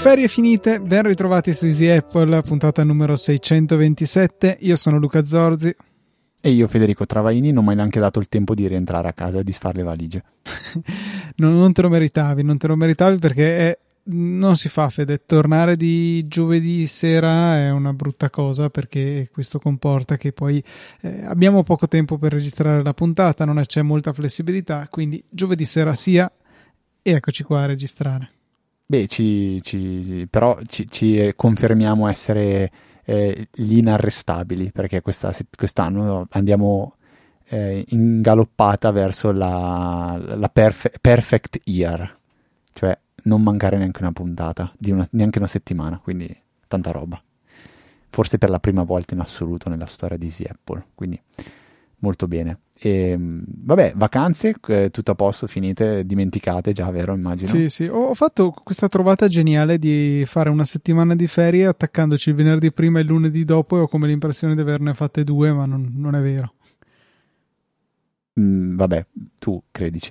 Ferie finite, ben ritrovati su Easy Apple, puntata numero 627. Io sono Luca Zorzi. E io, Federico Travaini, non mi hai neanche dato il tempo di rientrare a casa e di sfare le valigie. non, non, te lo meritavi, non te lo meritavi perché è, non si fa, Fede. Tornare di giovedì sera è una brutta cosa perché questo comporta che poi eh, abbiamo poco tempo per registrare la puntata, non c'è molta flessibilità, quindi giovedì sera sia e eccoci qua a registrare. Beh, ci, ci, però ci, ci, confermiamo essere eh, gli inarrestabili perché questa, quest'anno andiamo eh, in galoppata verso la, la perfe- perfect year, cioè non mancare neanche una puntata, una, neanche una settimana, quindi tanta roba. Forse per la prima volta in assoluto nella storia di Easy Apple, quindi molto bene. E, ehm, vabbè, vacanze, eh, tutto a posto, finite, dimenticate già, vero? Immagino. Sì, sì. Ho fatto questa trovata geniale di fare una settimana di ferie attaccandoci il venerdì prima e il lunedì dopo e ho come l'impressione di averne fatte due, ma non, non è vero. Mm, vabbè, tu credici.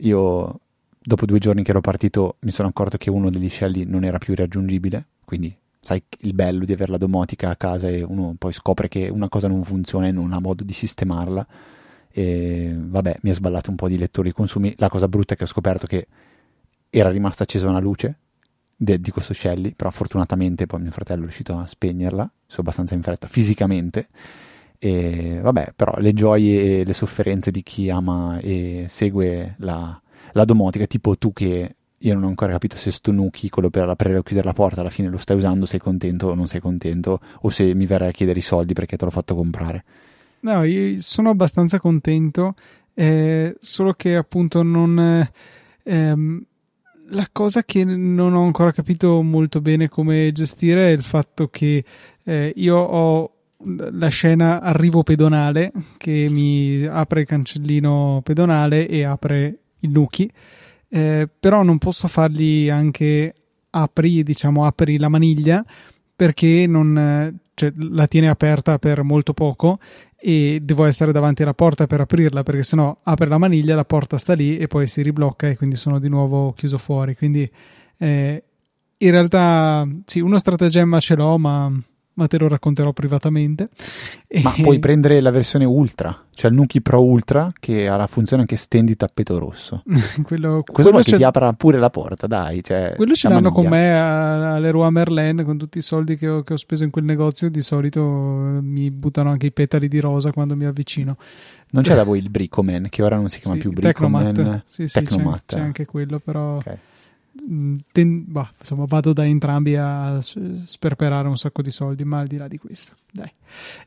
Io, dopo due giorni che ero partito, mi sono accorto che uno degli scelli non era più raggiungibile, quindi sai il bello di avere la domotica a casa e uno poi scopre che una cosa non funziona e non ha modo di sistemarla e vabbè, mi è sballato un po' di lettori consumi. La cosa brutta è che ho scoperto che era rimasta accesa una luce de- di questo Shelly, però fortunatamente poi mio fratello è riuscito a spegnerla, sono abbastanza in fretta fisicamente. E vabbè, però le gioie e le sofferenze di chi ama e segue la, la domotica, tipo tu che io non ho ancora capito se sto Nuki, quello per aprire o chiudere la porta, alla fine lo stai usando, sei contento o non sei contento, o se mi verrai a chiedere i soldi perché te l'ho fatto comprare. No, io sono abbastanza contento, eh, solo che appunto non... Ehm, la cosa che non ho ancora capito molto bene come gestire è il fatto che eh, io ho la scena arrivo pedonale che mi apre il cancellino pedonale e apre il Nuki, eh, però non posso fargli anche apri, diciamo, apri la maniglia perché non, cioè, la tiene aperta per molto poco e devo essere davanti alla porta per aprirla perché sennò apre la maniglia, la porta sta lì e poi si riblocca e quindi sono di nuovo chiuso fuori. Quindi eh, in realtà sì, uno stratagemma ce l'ho, ma ma te lo racconterò privatamente. Ma e... puoi prendere la versione Ultra, cioè il Nuki Pro Ultra che ha la funzione anche stendi tappeto rosso. quello, Cosa vuoi che ti apra pure la porta, dai. Cioè, quello ce l'hanno con me all'Eroa Merlin con tutti i soldi che ho, che ho, speso in quel negozio. Di solito eh, mi buttano anche i petali di rosa quando mi avvicino. Non c'è da voi il Bricoman, che ora non si chiama sì, più Bricoman. Tecnomat. Sì, sì, Tecnomat. C'è, c'è anche quello, però. Okay ten, bah, insomma, vado da entrambi a sperperare un sacco di soldi, ma al di là di questo, dai.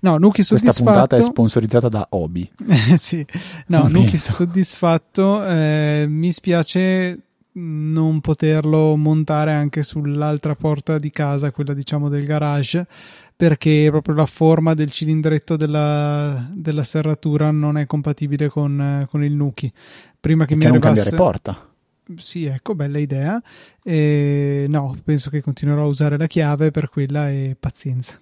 No, Nuki soddisfatto. Questa puntata è sponsorizzata da Obi. sì, no, Nuki soddisfatto. Eh, mi spiace non poterlo montare anche sull'altra porta di casa, quella diciamo del garage, perché proprio la forma del cilindretto della, della serratura non è compatibile con, con il Nuki. Prima che perché mi arrivasse... non cambiare porta sì, ecco, bella idea. E no, penso che continuerò a usare la chiave per quella e pazienza.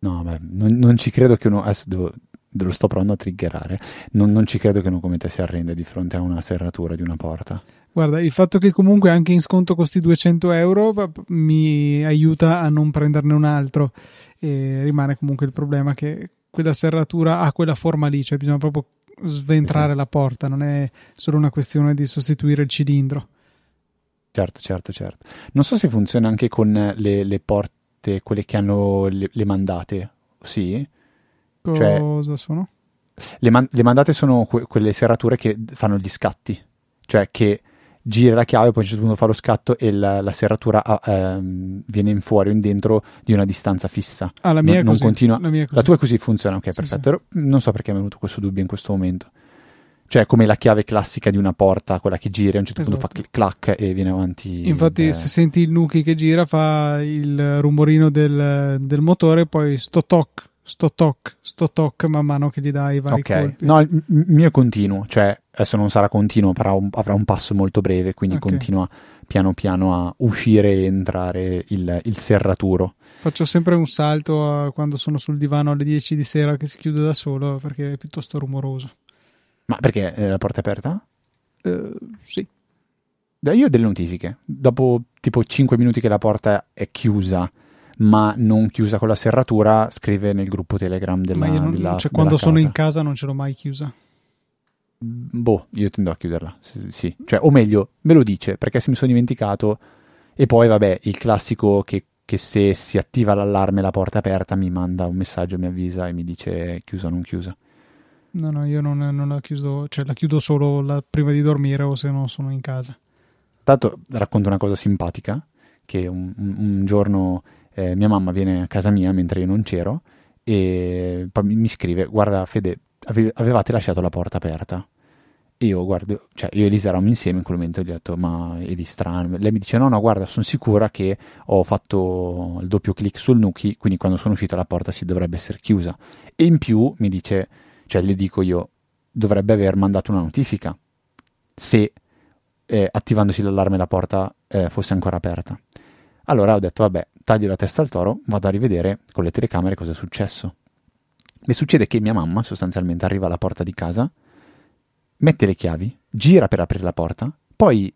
No, beh, non, non ci credo che uno. Adesso devo, lo sto provando a triggerare. Non, non, ci credo che uno come te si arrenda di fronte a una serratura di una porta. Guarda, il fatto che comunque anche in sconto costi 200 euro mi aiuta a non prenderne un altro. E rimane comunque il problema che quella serratura ha quella forma lì, cioè bisogna proprio sventrare esatto. la porta, non è solo una questione di sostituire il cilindro. Certo, certo, certo. Non so se funziona anche con le, le porte, quelle che hanno le, le mandate. Sì? Cioè, Cosa cioè, sono? Le, man- le mandate sono que- quelle serrature che fanno gli scatti. Cioè che gira la chiave, poi a un certo punto fa lo scatto e la, la serratura ehm, viene in fuori o in dentro di una distanza fissa. Ah, la mia non, così. Continua... La, mia è così. la tua è così, funziona, ok, sì, perfetto. Sì. Non so perché mi è venuto questo dubbio in questo momento. Cioè, come la chiave classica di una porta, quella che gira, a un certo esatto. punto fa esatto. clac e viene avanti. Infatti, eh... se senti il Nuki che gira, fa il rumorino del, del motore, poi sto toc, sto toc, sto toc man mano che gli dai i vari okay. colpi. No, il mio è continuo, cioè adesso non sarà continuo, però avrà un passo molto breve, quindi okay. continua piano piano a uscire e entrare il, il serraturo. Faccio sempre un salto quando sono sul divano alle 10 di sera che si chiude da solo perché è piuttosto rumoroso. Ma perché è la porta aperta? Uh, sì. Io ho delle notifiche. Dopo tipo 5 minuti che la porta è chiusa, ma non chiusa con la serratura, scrive nel gruppo Telegram della, ma io non, della cioè, quando casa. sono in casa non ce l'ho mai chiusa. Boh, io tendo a chiuderla, sì, sì. Cioè, o meglio, me lo dice, perché se mi sono dimenticato, e poi vabbè, il classico che, che se si attiva l'allarme e la porta è aperta mi manda un messaggio, mi avvisa e mi dice chiusa o non chiusa. No, no, io non, non la chiudo, cioè la chiudo solo la, prima di dormire o se no sono in casa. Tanto racconto una cosa simpatica, che un, un, un giorno eh, mia mamma viene a casa mia mentre io non c'ero e mi scrive, guarda Fede, ave, avevate lasciato la porta aperta. Io guardo, cioè io e Elisa eravamo insieme in quel momento e gli ho detto ma è di strano. Lei mi dice no no guarda sono sicura che ho fatto il doppio clic sul Nuki quindi quando sono uscita la porta si dovrebbe essere chiusa. E in più mi dice, cioè le dico io, dovrebbe aver mandato una notifica se eh, attivandosi l'allarme la porta eh, fosse ancora aperta. Allora ho detto vabbè taglio la testa al toro, vado a rivedere con le telecamere cosa è successo. Mi succede che mia mamma sostanzialmente arriva alla porta di casa mette le chiavi, gira per aprire la porta, poi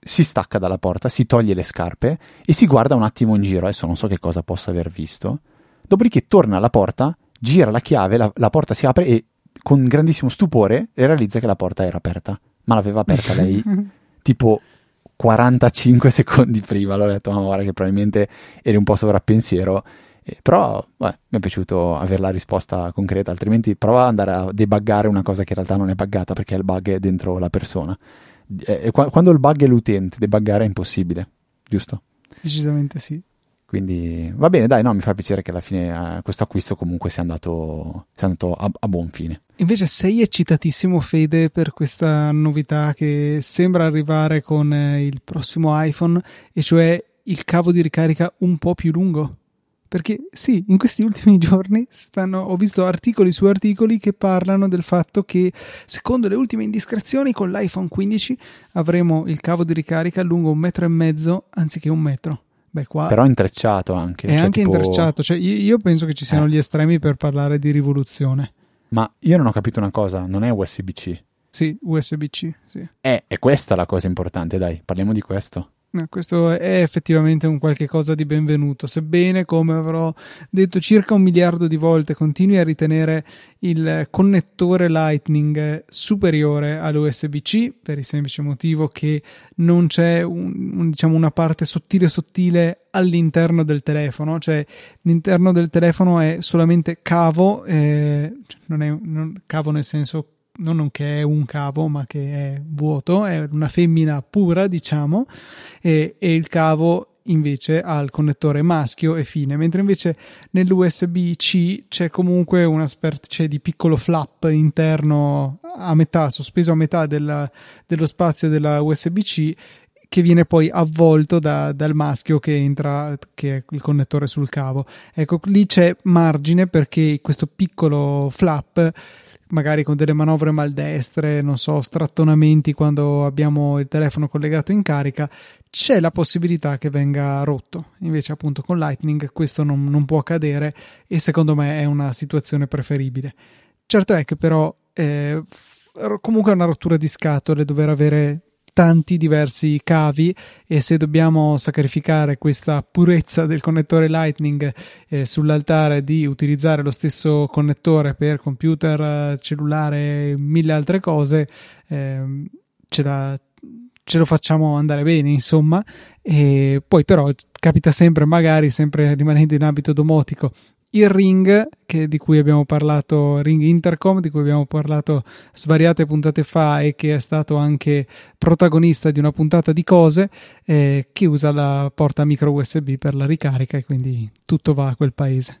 si stacca dalla porta, si toglie le scarpe e si guarda un attimo in giro, adesso non so che cosa possa aver visto, dopodiché torna alla porta, gira la chiave, la, la porta si apre e con grandissimo stupore realizza che la porta era aperta, ma l'aveva aperta lei tipo 45 secondi prima, allora ho detto ma guarda che probabilmente eri un po' sovrappensiero eh, però beh, mi è piaciuto avere la risposta concreta, altrimenti prova ad andare a debuggare una cosa che in realtà non è buggata perché il bug è dentro la persona. Eh, quando il bug è l'utente, debuggare è impossibile, giusto? Decisamente sì. Quindi va bene, dai, no, mi fa piacere che alla fine eh, questo acquisto comunque sia andato, sia andato a, a, buon fine. Invece sei eccitatissimo, Fede, per questa novità che sembra arrivare con eh, il prossimo iPhone, e cioè il cavo di ricarica un po' più lungo. Perché sì, in questi ultimi giorni stanno, ho visto articoli su articoli che parlano del fatto che, secondo le ultime indiscrezioni, con l'iPhone 15 avremo il cavo di ricarica lungo un metro e mezzo anziché un metro. Beh, qua Però intrecciato anche. È cioè, anche tipo... intrecciato. Cioè, io penso che ci siano eh. gli estremi per parlare di rivoluzione. Ma io non ho capito una cosa, non è USB-C. Sì, USB-C. Sì. È, è questa la cosa importante, dai, parliamo di questo. Questo è effettivamente un qualche cosa di benvenuto, sebbene, come avrò detto circa un miliardo di volte, continui a ritenere il connettore Lightning superiore all'USB-C per il semplice motivo che non c'è un, un, diciamo, una parte sottile sottile all'interno del telefono, cioè l'interno del telefono è solamente cavo, eh, non è non, cavo nel senso non che è un cavo, ma che è vuoto, è una femmina pura, diciamo, e, e il cavo invece ha il connettore maschio e fine, mentre invece nell'USB-C c'è comunque una specie di piccolo flap interno a metà, sospeso a metà della, dello spazio della USB-C che viene poi avvolto da, dal maschio che entra, che è il connettore sul cavo. Ecco, lì c'è margine perché questo piccolo flap magari con delle manovre maldestre, non so, strattonamenti quando abbiamo il telefono collegato in carica, c'è la possibilità che venga rotto. Invece, appunto, con Lightning questo non, non può accadere e secondo me è una situazione preferibile. Certo è che però eh, comunque è una rottura di scatole dover avere tanti diversi cavi e se dobbiamo sacrificare questa purezza del connettore Lightning eh, sull'altare di utilizzare lo stesso connettore per computer, cellulare e mille altre cose, eh, ce, la, ce lo facciamo andare bene, insomma. E poi però capita sempre, magari sempre rimanendo in ambito domotico, il ring che, di cui abbiamo parlato, ring intercom di cui abbiamo parlato svariate puntate fa e che è stato anche protagonista di una puntata di cose eh, che usa la porta micro USB per la ricarica e quindi tutto va a quel paese.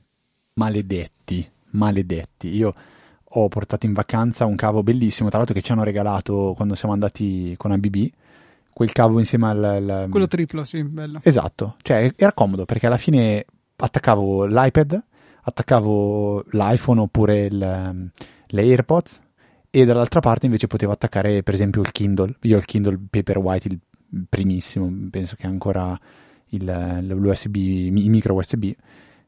Maledetti, maledetti. Io ho portato in vacanza un cavo bellissimo, tra l'altro che ci hanno regalato quando siamo andati con ABB quel cavo insieme al, al... quello triplo, sì, bello. Esatto, cioè era comodo perché alla fine attaccavo l'iPad attaccavo l'iPhone oppure il, um, le AirPods e dall'altra parte invece potevo attaccare per esempio il Kindle. Io ho il Kindle Paperwhite, il primissimo, penso che ancora il, l'USB, i micro USB,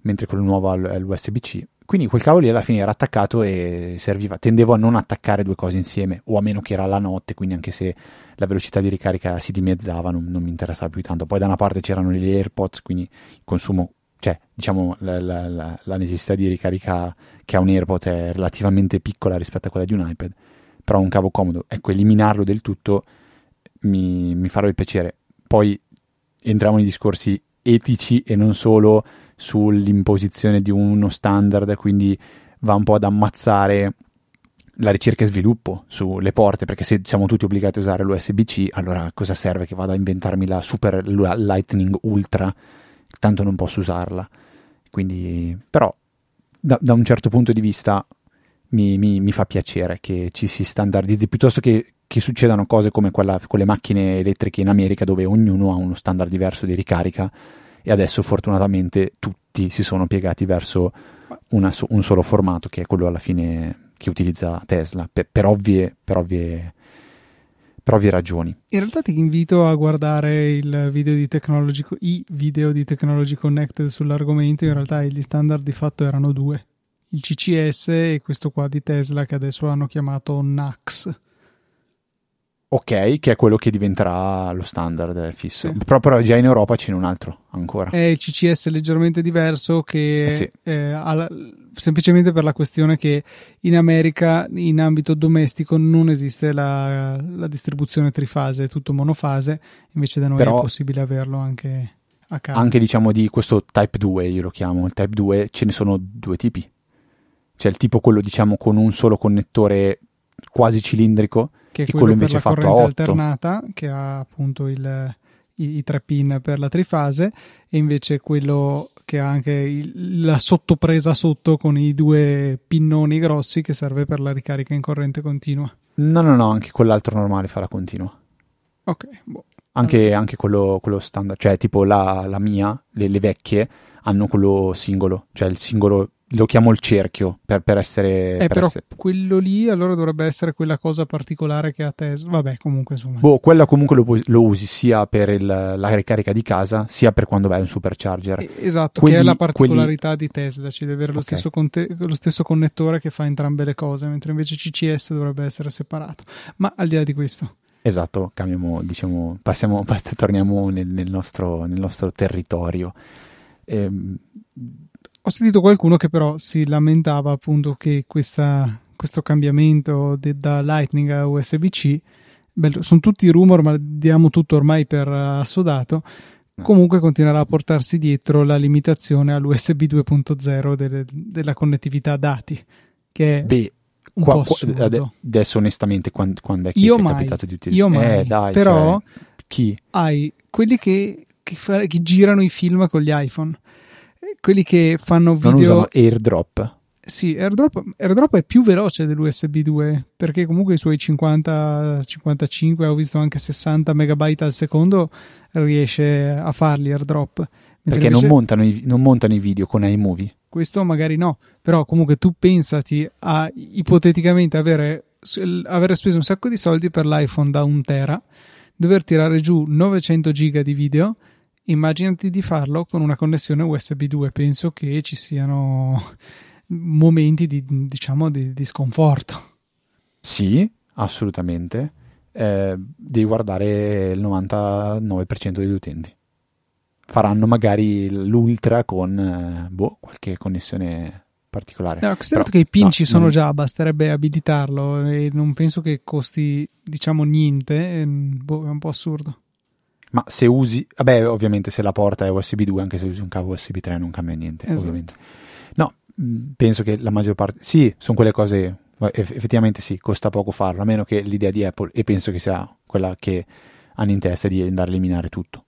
mentre quello nuovo è l'USB-C. Quindi quel cavo lì alla fine era attaccato e serviva. Tendevo a non attaccare due cose insieme, o a meno che era la notte, quindi anche se la velocità di ricarica si dimezzava, non, non mi interessava più tanto. Poi da una parte c'erano gli AirPods, quindi il consumo, cioè diciamo la, la, la, necessità di ricarica che ha un AirPods è relativamente piccola rispetto a quella di un iPad, però un cavo comodo. Ecco, eliminarlo del tutto mi, mi farebbe piacere. Poi entriamo nei discorsi etici e non solo sull'imposizione di uno standard, quindi va un po' ad ammazzare la ricerca e sviluppo sulle porte, perché se siamo tutti obbligati a usare l'USB-C, allora cosa serve che vado a inventarmi la Super Lightning Ultra? Tanto non posso usarla. Quindi, però, da, da un certo punto di vista mi, mi, mi, fa piacere che ci si standardizzi piuttosto che, che succedano cose come quella con le macchine elettriche in America dove ognuno ha uno standard diverso di ricarica e adesso fortunatamente tutti si sono piegati verso una, un solo formato che è quello alla fine che utilizza Tesla per, per, ovvie, per, ovvie, per ovvie ragioni. In realtà ti invito a guardare il video di Technology, i video di Technology Connected sull'argomento, in realtà gli standard di fatto erano due, il CCS e questo qua di Tesla che adesso hanno chiamato NAX ok, che è quello che diventerà lo standard fisso. Sì. Però, però, già in Europa ce n'è un altro ancora. È il CCS leggermente diverso che eh sì. eh, la, semplicemente per la questione che in America in ambito domestico non esiste la, la distribuzione trifase, è tutto monofase, invece da noi però, è possibile averlo anche a casa. Anche diciamo di questo Type 2, io lo chiamo, il Type 2 ce ne sono due tipi. C'è il tipo quello diciamo con un solo connettore quasi cilindrico che è quello, quello invece per la corrente alternata che ha appunto il, i, i, tre pin per la trifase e invece quello che ha anche il, la sottopresa sotto con i due pinnoni grossi che serve per la ricarica in corrente continua. No, no, no, anche quell'altro normale fa la continua. Ok, boh. Anche, anche quello, quello, standard, cioè tipo la, la mia, le, le vecchie hanno quello singolo, cioè il singolo lo chiamo il cerchio per, per essere. Eh, per però essere... quello lì allora dovrebbe essere quella cosa particolare che ha Tesla. Vabbè, comunque insomma. Boh, quella comunque lo, lo usi sia per il, la ricarica di casa, sia per quando vai a un supercharger. Eh, esatto, quelli, che è la particolarità quelli... di Tesla, ci deve avere lo, okay. stesso conte- lo stesso connettore che fa entrambe le cose, mentre invece CCS dovrebbe essere separato. Ma al di là di questo. Esatto, cambiamo, diciamo, passiamo, torniamo nel, nel, nostro, nel nostro territorio. Ehm, ho sentito qualcuno che però si lamentava appunto che questa, questo cambiamento de, da Lightning a USB-C, bello, sono tutti rumor, ma diamo tutto ormai per assodato. Comunque continuerà a portarsi dietro la limitazione all'USB 2.0 delle, della connettività dati, che è Beh, un qua, po' adesso onestamente quando, quando è che io ti mai, è capitato di utilizzare? Io mai, eh, dai, però cioè, chi? hai quelli che, che, fa, che girano i film con gli iPhone quelli che fanno video... Non usano AirDrop? Sì, AirDrop, AirDrop è più veloce dell'USB 2 perché comunque i suoi 50, 55, ho visto anche 60 megabyte al secondo riesce a farli AirDrop. Perché invece, non, montano i, non montano i video con iMovie? Questo magari no, però comunque tu pensati a ipoteticamente avere, avere speso un sacco di soldi per l'iPhone da un tera, dover tirare giù 900 giga di video immaginati di farlo con una connessione USB 2. Penso che ci siano momenti di, diciamo, di, di sconforto. Sì, assolutamente. Eh, devi guardare il 99% degli utenti. Faranno magari l'ultra con eh, boh, qualche connessione particolare. No, considerato Però, che i pin no, ci sono non... già, basterebbe abilitarlo e non penso che costi, diciamo, niente. Boh, è un po' assurdo. Ma se usi, vabbè, ovviamente se la porta è USB 2, anche se usi un cavo USB 3 non cambia niente, esatto. ovviamente. No, mm, penso che la maggior parte, sì, sono quelle cose, effettivamente sì, costa poco farlo, a meno che l'idea di Apple, e penso che sia quella che hanno in testa di andare a eliminare tutto.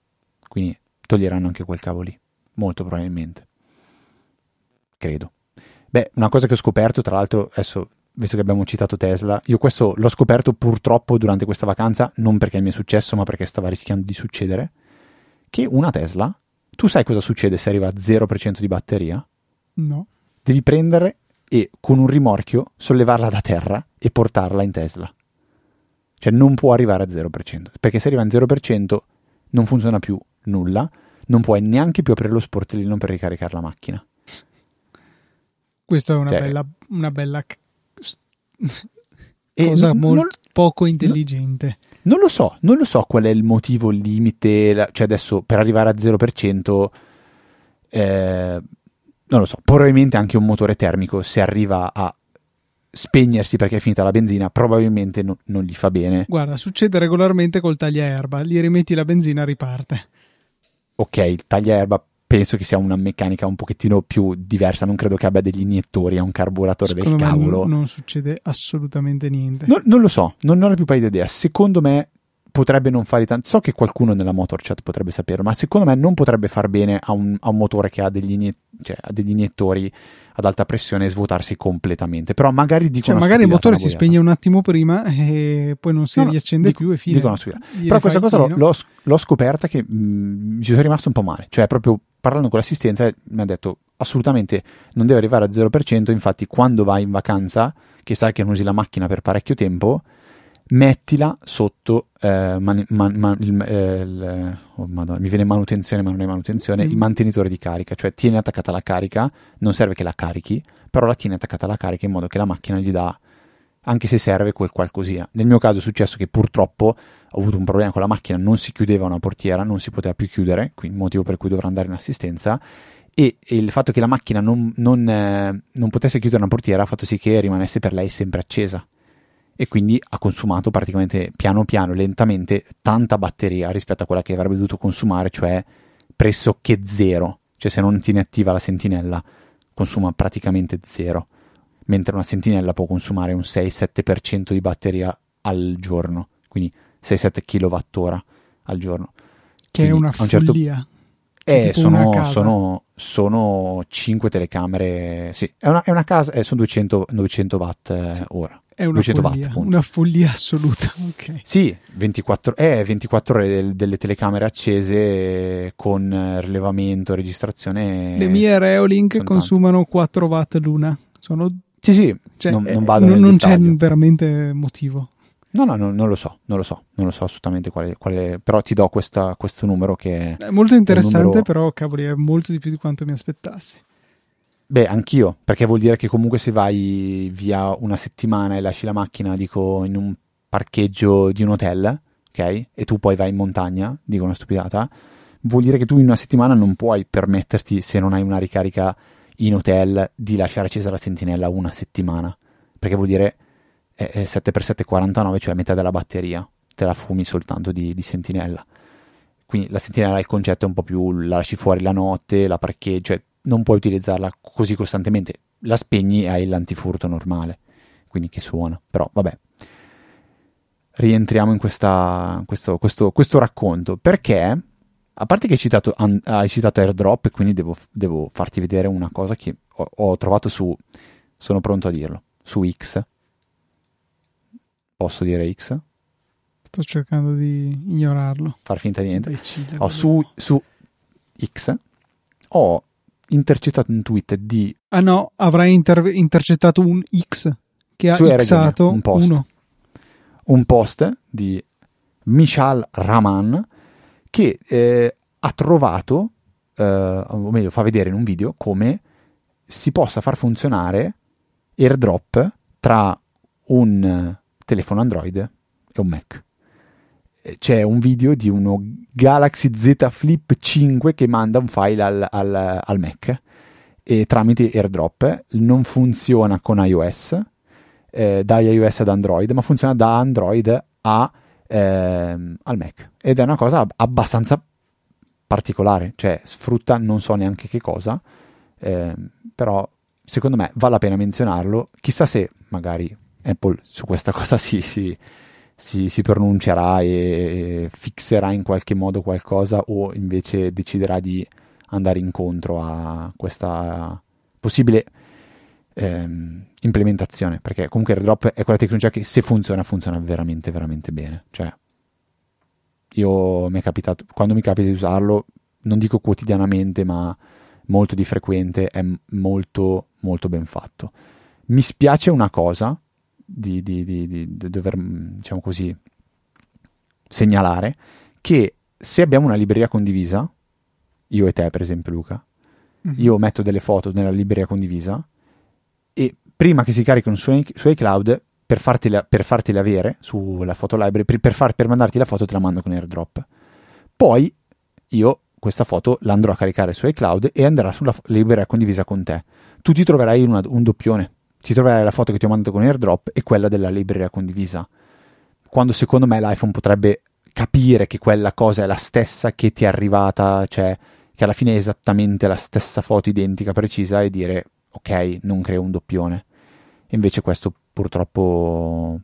Quindi toglieranno anche quel cavo lì, molto probabilmente. Credo. Beh, una cosa che ho scoperto, tra l'altro, adesso visto che abbiamo citato Tesla, io questo l'ho scoperto purtroppo durante questa vacanza, non perché mi è successo, ma perché stava rischiando di succedere, che una Tesla, tu sai cosa succede se arriva a 0% di batteria? No. Devi prendere e con un rimorchio sollevarla da terra e portarla in Tesla. cioè non può arrivare a 0%, perché se arriva a 0% non funziona più nulla, non puoi neanche più aprire lo sportellino per ricaricare la macchina. Questa è una cioè, bella, una bella cosa non, molto non, poco intelligente. Non lo so, non lo so qual è il motivo, il limite, cioè adesso per arrivare a 0%, eh, non lo so, probabilmente anche un motore termico se arriva a spegnersi perché è finita la benzina, probabilmente no, non gli fa bene. Guarda, succede regolarmente col tagliaerba, gli rimetti la benzina, riparte. Ok, il tagliaerba penso che sia una meccanica un pochettino più diversa, non credo che abbia degli iniettori a un carburatore Secondo del cavolo. Non, non succede assolutamente niente. No, non lo so, non, non ho più paio idea. Secondo me potrebbe non fare tanto. So che qualcuno nella motor chat potrebbe saperlo, ma secondo me non potrebbe far bene a un, a un motore che ha degli, iniet- cioè, ha degli, iniettori ad alta pressione svuotarsi completamente. Però magari dico cioè, magari il motore si spegne un attimo prima e poi non si no, riaccende dico, più e fine. Dico Però questa cosa l'ho, l'ho, l'ho, scoperta che mh, mm, ci sono rimasto un po' male. Cioè, proprio parlando con l'assistenza mi ha detto assolutamente non deve arrivare a 0%, infatti quando vai in vacanza, che sai che non usi la macchina per parecchio tempo, mettila sotto eh, man, man, man, il, eh, il, oh Madonna, mi viene manutenzione ma non è manutenzione, mm. il mantenitore di carica, cioè tieni attaccata la carica, non serve che la carichi, però la tieni attaccata alla carica in modo che la macchina gli dà, anche se serve quel qualcosina. Nel mio caso è successo che purtroppo ho avuto un problema con la macchina, non si chiudeva una portiera, non si poteva più chiudere, quindi motivo per cui dovrò andare in assistenza. E, il fatto che la macchina non, non, eh, non potesse chiudere una portiera ha fatto sì che rimanesse per lei sempre accesa e quindi ha consumato praticamente piano piano, lentamente, tanta batteria rispetto a quella che avrebbe dovuto consumare, cioè pressoché zero. Cioè se non tiene attiva la sentinella consuma praticamente zero, mentre una sentinella può consumare un 6-7% di batteria al giorno, quindi 6-7 kWh al giorno. Che quindi, è una follia. Certo... Eh, sono, sono, sono, 5 telecamere, sì, è una, è una casa, eh, sono 200, 200 watt eh, sì. ora. È una follia, watt, una follia assoluta. Okay. Sì, 24, è 24 ore del, delle telecamere accese con rilevamento, registrazione. Le mie Reolink consumano tanto. 4 watt l'una. Sono... Sì, sì, cioè, non, non, vado non, non c'è veramente motivo. No, no, no, non lo so, non lo so, non lo so assolutamente quale, quale però ti do questa, questo numero che è molto interessante, numero... però cavoli, è molto di più di quanto mi aspettassi. Beh, anch'io, perché vuol dire che comunque se vai via una settimana e lasci la macchina, dico, in un parcheggio di un hotel, ok? E tu poi vai in montagna, dico una stupidata, vuol dire che tu in una settimana non puoi permetterti, se non hai una ricarica in hotel, di lasciare accesa la sentinella una settimana. Perché vuol dire eh, 7x7 49, cioè metà della batteria, te la fumi soltanto di, di sentinella. Quindi la sentinella il concetto è un po' più la lasci fuori la notte, la parcheggi, cioè non puoi utilizzarla così costantemente, la spegni e hai l'antifurto normale, quindi che suona, però vabbè. Rientriamo in questa, questo, questo, questo racconto, perché a parte che hai citato, hai citato airdrop, quindi devo, devo, farti vedere una cosa che ho, ho, trovato su, sono pronto a dirlo, su X. Posso dire X? Sto cercando di ignorarlo. Far finta di niente. Ho su, su X ho intercettato un tweet di... Ah no, avrai inter- intercettato un X che ha xato un post. Uno. Un post di Michal Raman che eh, ha trovato, eh, o meglio fa vedere in un video, come si possa far funzionare AirDrop tra un telefono Android e un Mac. C'è un video di uno Galaxy Z Flip 5 che manda un file al, al, al Mac e tramite AirDrop non funziona con iOS eh, da iOS ad Android ma funziona da Android a, eh, al Mac. Ed è una cosa abbastanza particolare. Cioè sfrutta non so neanche che cosa eh, però secondo me vale la pena menzionarlo. Chissà se magari Apple su questa cosa si, si si, si pronuncerà e fixerà in qualche modo qualcosa o invece deciderà di andare incontro a questa possibile ehm, implementazione perché comunque AirDrop è quella tecnologia che se funziona funziona veramente veramente bene cioè io mi è capitato quando mi capita di usarlo non dico quotidianamente ma molto di frequente è molto molto ben fatto mi spiace una cosa di, di, di, di dover, diciamo così, segnalare che se abbiamo una libreria condivisa, io e te per esempio Luca, mm-hmm. io metto delle foto nella libreria condivisa prima che si carichino su, su iCloud per fartele, per fartele avere sulla foto library, per, per, far, per mandarti la foto te la mando con AirDrop. Poi io questa foto la andrò a caricare su iCloud e andrà sulla libreria condivisa con te. Tu ti troverai una, un doppione. Ti troverai la foto che ti ho mandato con AirDrop e quella della libreria condivisa. Quando secondo me l'iPhone potrebbe capire che quella cosa è la stessa che ti è arrivata, cioè che alla fine è esattamente la stessa foto identica, precisa e dire ok, non creo un doppione. Invece questo purtroppo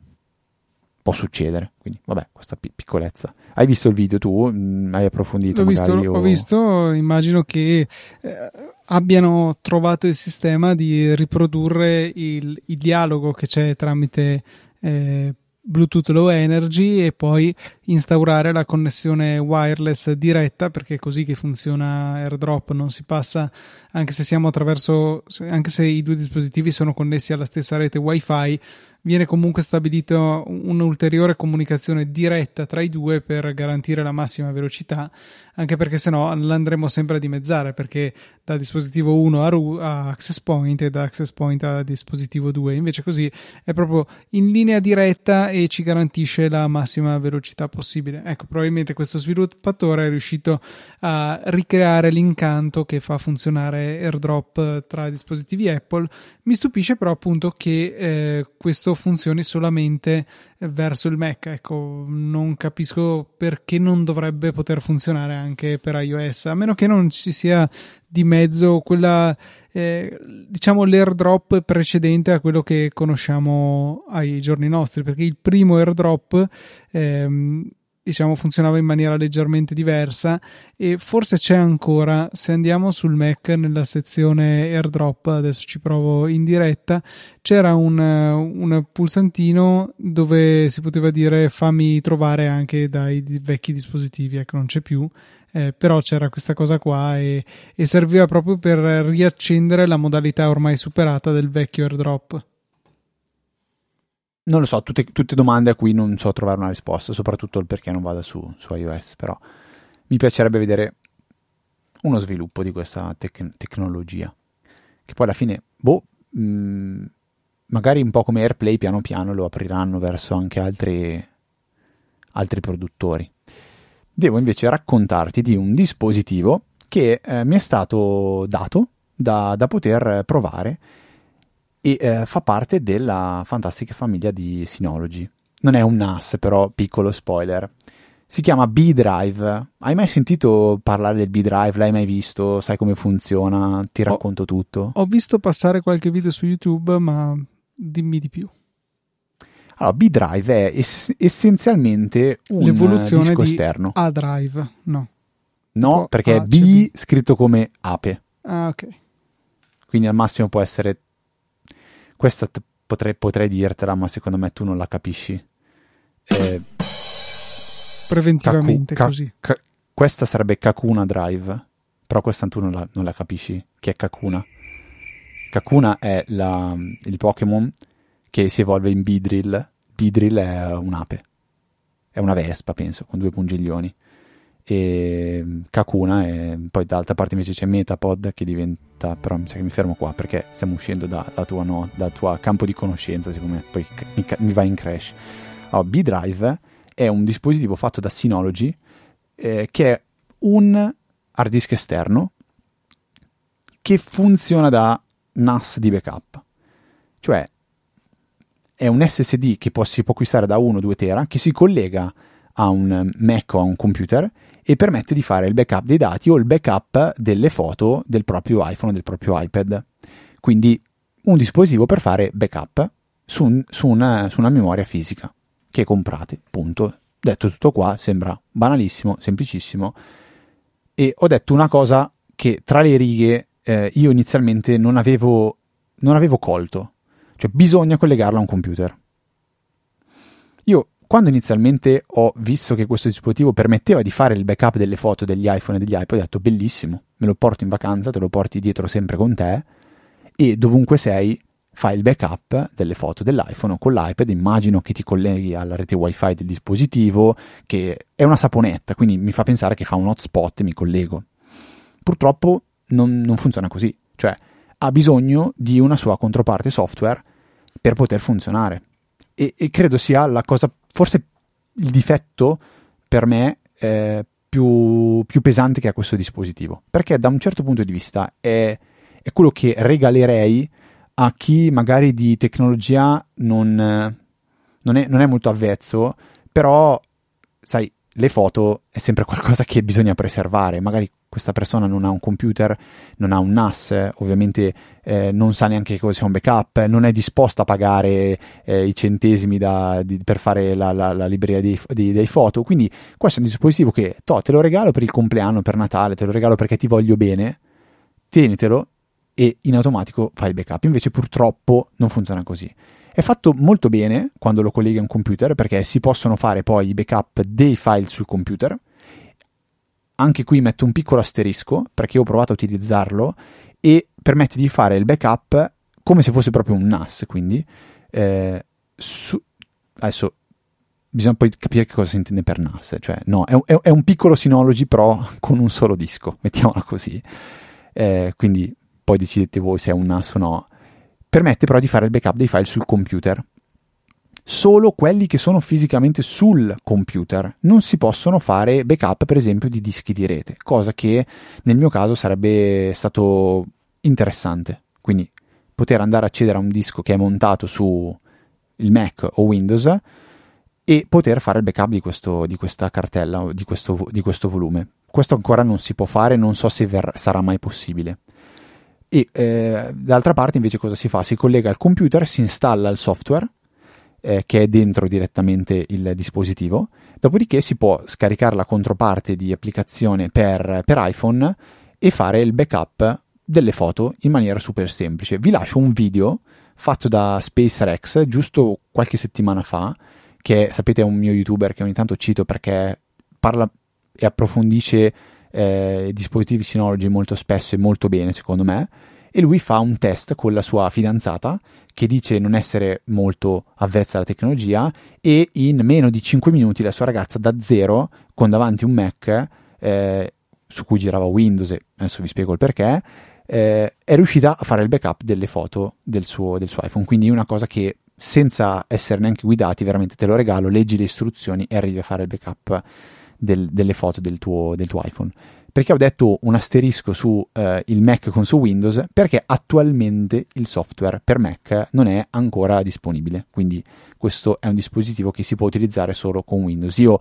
può succedere. Quindi, vabbè, questa pi- piccolezza. Hai visto il video tu? Mm, hai approfondito? L'ho visto, o... ho visto, immagino che eh, abbiano trovato il sistema di riprodurre il, il dialogo che c'è tramite eh, Bluetooth Low Energy e poi instaurare la connessione wireless diretta perché è così che funziona AirDrop, non si passa anche se siamo attraverso anche se i due dispositivi sono connessi alla stessa rete WiFi viene comunque stabilito un'ulteriore comunicazione diretta tra i due per garantire la massima velocità, anche perché se no l'andremo sempre a dimezzare, perché da dispositivo 1 a, ru- a access point e da access point a dispositivo 2, invece così è proprio in linea diretta e ci garantisce la massima velocità possibile. Ecco, probabilmente questo sviluppatore è riuscito a ricreare l'incanto che fa funzionare AirDrop tra dispositivi Apple. Mi stupisce però appunto che eh, questo questo funzioni solamente verso il Mac. Ecco, non capisco perché non dovrebbe poter funzionare anche per iOS, a meno che non ci sia di mezzo quella, eh, diciamo, l'airdrop precedente a quello che conosciamo ai giorni nostri, perché il primo airdrop ehm, diciamo funzionava in maniera leggermente diversa e forse c'è ancora. Se andiamo sul Mac nella sezione airdrop adesso ci provo in diretta c'era un, un pulsantino dove si poteva dire fammi trovare anche dai vecchi dispositivi ecco non c'è più eh, però c'era questa cosa qua e, e serviva proprio per riaccendere la modalità ormai superata del vecchio airdrop non lo so, tutte, tutte, domande a cui non so trovare una risposta, soprattutto il perché non vada su, su iOS, però mi piacerebbe vedere uno sviluppo di questa tec- tecnologia, che poi alla fine, boh, mh, mm, magari un po' come AirPlay piano piano lo apriranno verso anche altri, altri produttori. Devo invece raccontarti di un dispositivo che eh, mi è stato dato da, da poter provare e eh, fa parte della fantastica famiglia di Synology. Non è un NAS, però piccolo spoiler. Si chiama B-Drive. Hai mai sentito parlare del B-Drive? L'hai mai visto? Sai come funziona? Ti racconto ho, tutto. Ho visto passare qualche video su YouTube, ma dimmi di più. Allora, B-Drive è ess- essenzialmente un L'evoluzione disco di esterno. A-Drive, no. No, perché A, B, B scritto come ape. Ah, ok. Quindi al massimo può essere questa t- potrei, potrei, dirtela, ma secondo me tu non la capisci. Eh, Preventivamente Kaku, così. Ka, questa sarebbe Kakuna Drive, però questa tu non la, non la capisci. Chi è Kakuna? Kakuna è la, il Pokémon che si evolve in Bidrill. Bidrill è un'ape. È una vespa, penso, con due pungiglioni e Kakuna e poi dall'altra parte invece c'è Metapod che diventa però mi sa che mi fermo qua perché stiamo uscendo dal tuo, no, tuo campo di conoscenza secondo me poi mi, mi va in crash. Allora, B-Drive è un dispositivo fatto da Synology eh, che è un hard disk esterno che funziona da NAS di backup. Cioè è un SSD che può, si può acquistare da 1-2 tera che si collega a un Mac o a un computer e permette di fare il backup dei dati o il backup delle foto del proprio iPhone o del proprio iPad. Quindi un dispositivo per fare backup su, un, su, una, su una memoria fisica che comprate, punto. Detto tutto qua, sembra banalissimo, semplicissimo. E ho detto una cosa che tra le righe eh, io inizialmente non avevo, non avevo colto. Cioè bisogna collegarlo a un computer. Io quando inizialmente ho visto che questo dispositivo permetteva di fare il backup delle foto degli iPhone e degli iPod, ho detto bellissimo, me lo porto in vacanza, te lo porti dietro sempre con te e dovunque sei fai il backup delle foto dell'iPhone o con l'iPad, immagino che ti colleghi alla rete wifi del dispositivo, che è una saponetta, quindi mi fa pensare che fa un hotspot e mi collego. Purtroppo non, non funziona così, cioè ha bisogno di una sua controparte software per poter funzionare. E, e credo sia la cosa, forse il difetto per me eh, più, più, pesante che ha questo dispositivo. Perché da un certo punto di vista è, è quello che regalerei a chi magari di tecnologia non, non, è, non è molto avvezzo, però, sai, le foto è sempre qualcosa che bisogna preservare. Magari questa persona non ha un computer, non ha un NAS, ovviamente eh, non sa neanche cosa sia un backup, non è disposta a pagare eh, i centesimi da, di, per fare la, la, la libreria dei, dei, foto. Quindi questo è un dispositivo che to, te lo regalo per il compleanno, per Natale, te lo regalo perché ti voglio bene, tienitelo e in automatico fai il backup. Invece purtroppo non funziona così. È fatto molto bene quando lo colleghi a un computer perché si possono fare poi i backup dei file sul computer. Anche qui metto un piccolo asterisco perché ho provato a utilizzarlo e permette di fare il backup come se fosse proprio un NAS, quindi eh, su... adesso bisogna poi capire che cosa si intende per NAS, cioè no, è, è, è un piccolo Synology Pro con un solo disco, mettiamola così, eh, quindi poi decidete voi se è un NAS o no, permette però di fare il backup dei file sul computer, solo quelli che sono fisicamente sul computer. Non si possono fare backup, per esempio, di dischi di rete, cosa che nel mio caso sarebbe stato interessante. Quindi poter andare a accedere a un disco che è montato su il Mac o Windows e poter fare il backup di, questo, di questa cartella, di questo, di questo, volume. Questo ancora non si può fare, non so se ver- sarà mai possibile. E eh, d'altra parte invece cosa si fa? Si collega al computer, si installa il software eh, che è dentro direttamente il dispositivo. Dopodiché si può scaricare la controparte di applicazione per, per iPhone e fare il backup delle foto in maniera super semplice. Vi lascio un video fatto da SpaceRex giusto qualche settimana fa, che sapete è un mio youtuber che ogni tanto cito perché parla e approfondisce eh, dispositivi Synology molto spesso e molto bene secondo me e lui fa un test con la sua fidanzata che dice non essere molto avvezza alla tecnologia e in meno di 5 minuti la sua ragazza da zero con davanti un Mac eh, su cui girava Windows e adesso vi spiego il perché eh, è riuscita a fare il backup delle foto del suo, del suo iPhone. Quindi una cosa che senza essere neanche guidati veramente te lo regalo leggi le istruzioni e arrivi a fare il backup del, delle foto del tuo, del tuo iPhone perché ho detto un asterisco su eh, il Mac con su Windows? Perché attualmente il software per Mac non è ancora disponibile, quindi questo è un dispositivo che si può utilizzare solo con Windows. Io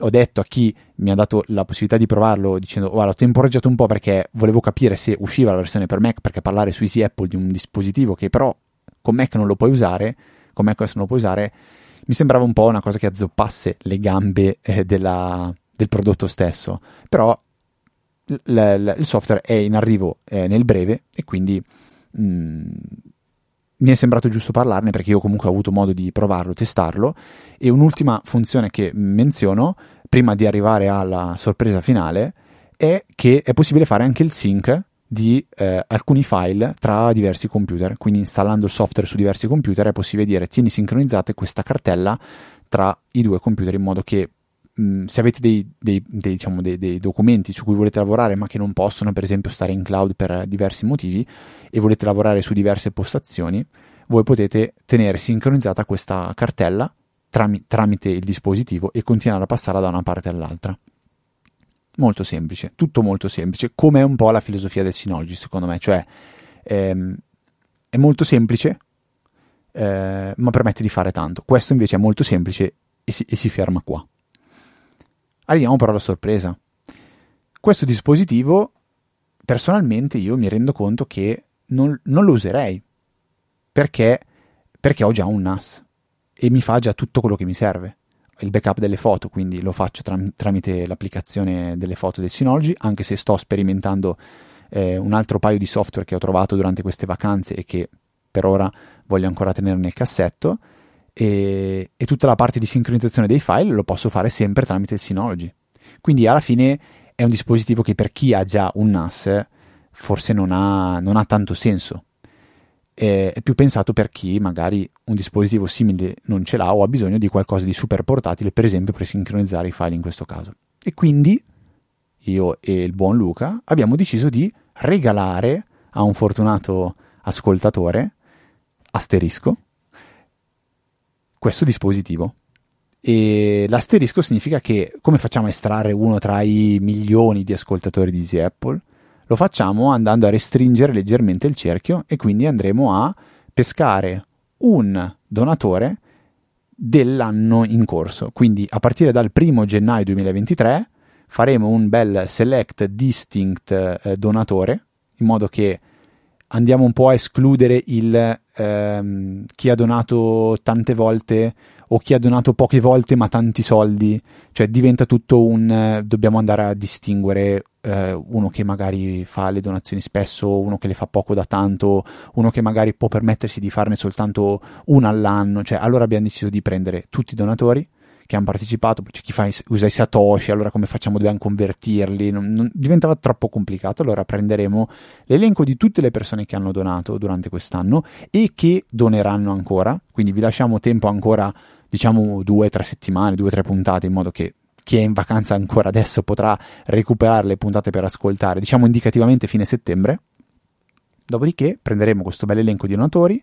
ho detto a chi mi ha dato la possibilità di provarlo dicendo guarda ho temporeggiato un po' perché volevo capire se usciva la versione per Mac perché parlare su Easy Apple di un dispositivo che però con Mac non lo puoi usare, con macOS non lo puoi usare, mi sembrava un po' una cosa che azzoppasse le gambe eh, della, del prodotto stesso. Però l- l- il software è in arrivo eh, nel breve e quindi mh, mm, mi è sembrato giusto parlarne perché io comunque ho avuto modo di provarlo, testarlo e un'ultima funzione che menziono prima di arrivare alla sorpresa finale è che è possibile fare anche il sync di eh, alcuni file tra diversi computer, quindi installando il software su diversi computer è possibile dire tieni sincronizzate questa cartella tra i due computer in modo che Mm, se avete dei, dei, dei, diciamo, dei, documenti su cui volete lavorare ma che non possono per esempio stare in cloud per diversi motivi e volete lavorare su diverse postazioni, voi potete tenere sincronizzata questa cartella tram- tramite il dispositivo e continuare a passarla da una parte all'altra. Molto semplice, tutto molto semplice, come è un po' la filosofia del Synology secondo me, cioè ehm, è molto semplice eh, ma permette di fare tanto. Questo invece è molto semplice e si, e si ferma qua. Arriviamo però alla sorpresa. Questo dispositivo, personalmente, io mi rendo conto che non, non lo userei perché, perché ho già un NAS e mi fa già tutto quello che mi serve. Il backup delle foto, quindi lo faccio tram- tramite l'applicazione delle foto del Synology, anche se sto sperimentando eh, un altro paio di software che ho trovato durante queste vacanze e che per ora voglio ancora tenere nel cassetto e, e, tutta la parte di sincronizzazione dei file lo posso fare sempre tramite il Synology. Quindi alla fine è un dispositivo che per chi ha già un NAS forse non ha, non ha tanto senso. È, più pensato per chi magari un dispositivo simile non ce l'ha o ha bisogno di qualcosa di super portatile, per esempio per sincronizzare i file in questo caso. E quindi io e il buon Luca abbiamo deciso di regalare a un fortunato ascoltatore asterisco questo dispositivo. E l'asterisco significa che come facciamo a estrarre uno tra i milioni di ascoltatori di Easy Apple? Lo facciamo andando a restringere leggermente il cerchio e quindi andremo a pescare un donatore dell'anno in corso. Quindi a partire dal 1 gennaio 2023 faremo un bel select distinct eh, donatore in modo che andiamo un po' a escludere il ehm, chi ha donato tante volte o chi ha donato poche volte ma tanti soldi, cioè diventa tutto un eh, dobbiamo andare a distinguere eh, uno che magari fa le donazioni spesso, uno che le fa poco da tanto, uno che magari può permettersi di farne soltanto una all'anno, cioè allora abbiamo deciso di prendere tutti i donatori che hanno partecipato, c'è chi fa, usa i Satoshi, allora come facciamo? Dobbiamo convertirli, non, non, diventava troppo complicato, allora prenderemo l'elenco di tutte le persone che hanno donato durante quest'anno e che doneranno ancora, quindi vi lasciamo tempo ancora, diciamo due o tre settimane, due o tre puntate, in modo che chi è in vacanza ancora adesso potrà recuperare le puntate per ascoltare, diciamo indicativamente fine settembre. Dopodiché prenderemo questo bel elenco di donatori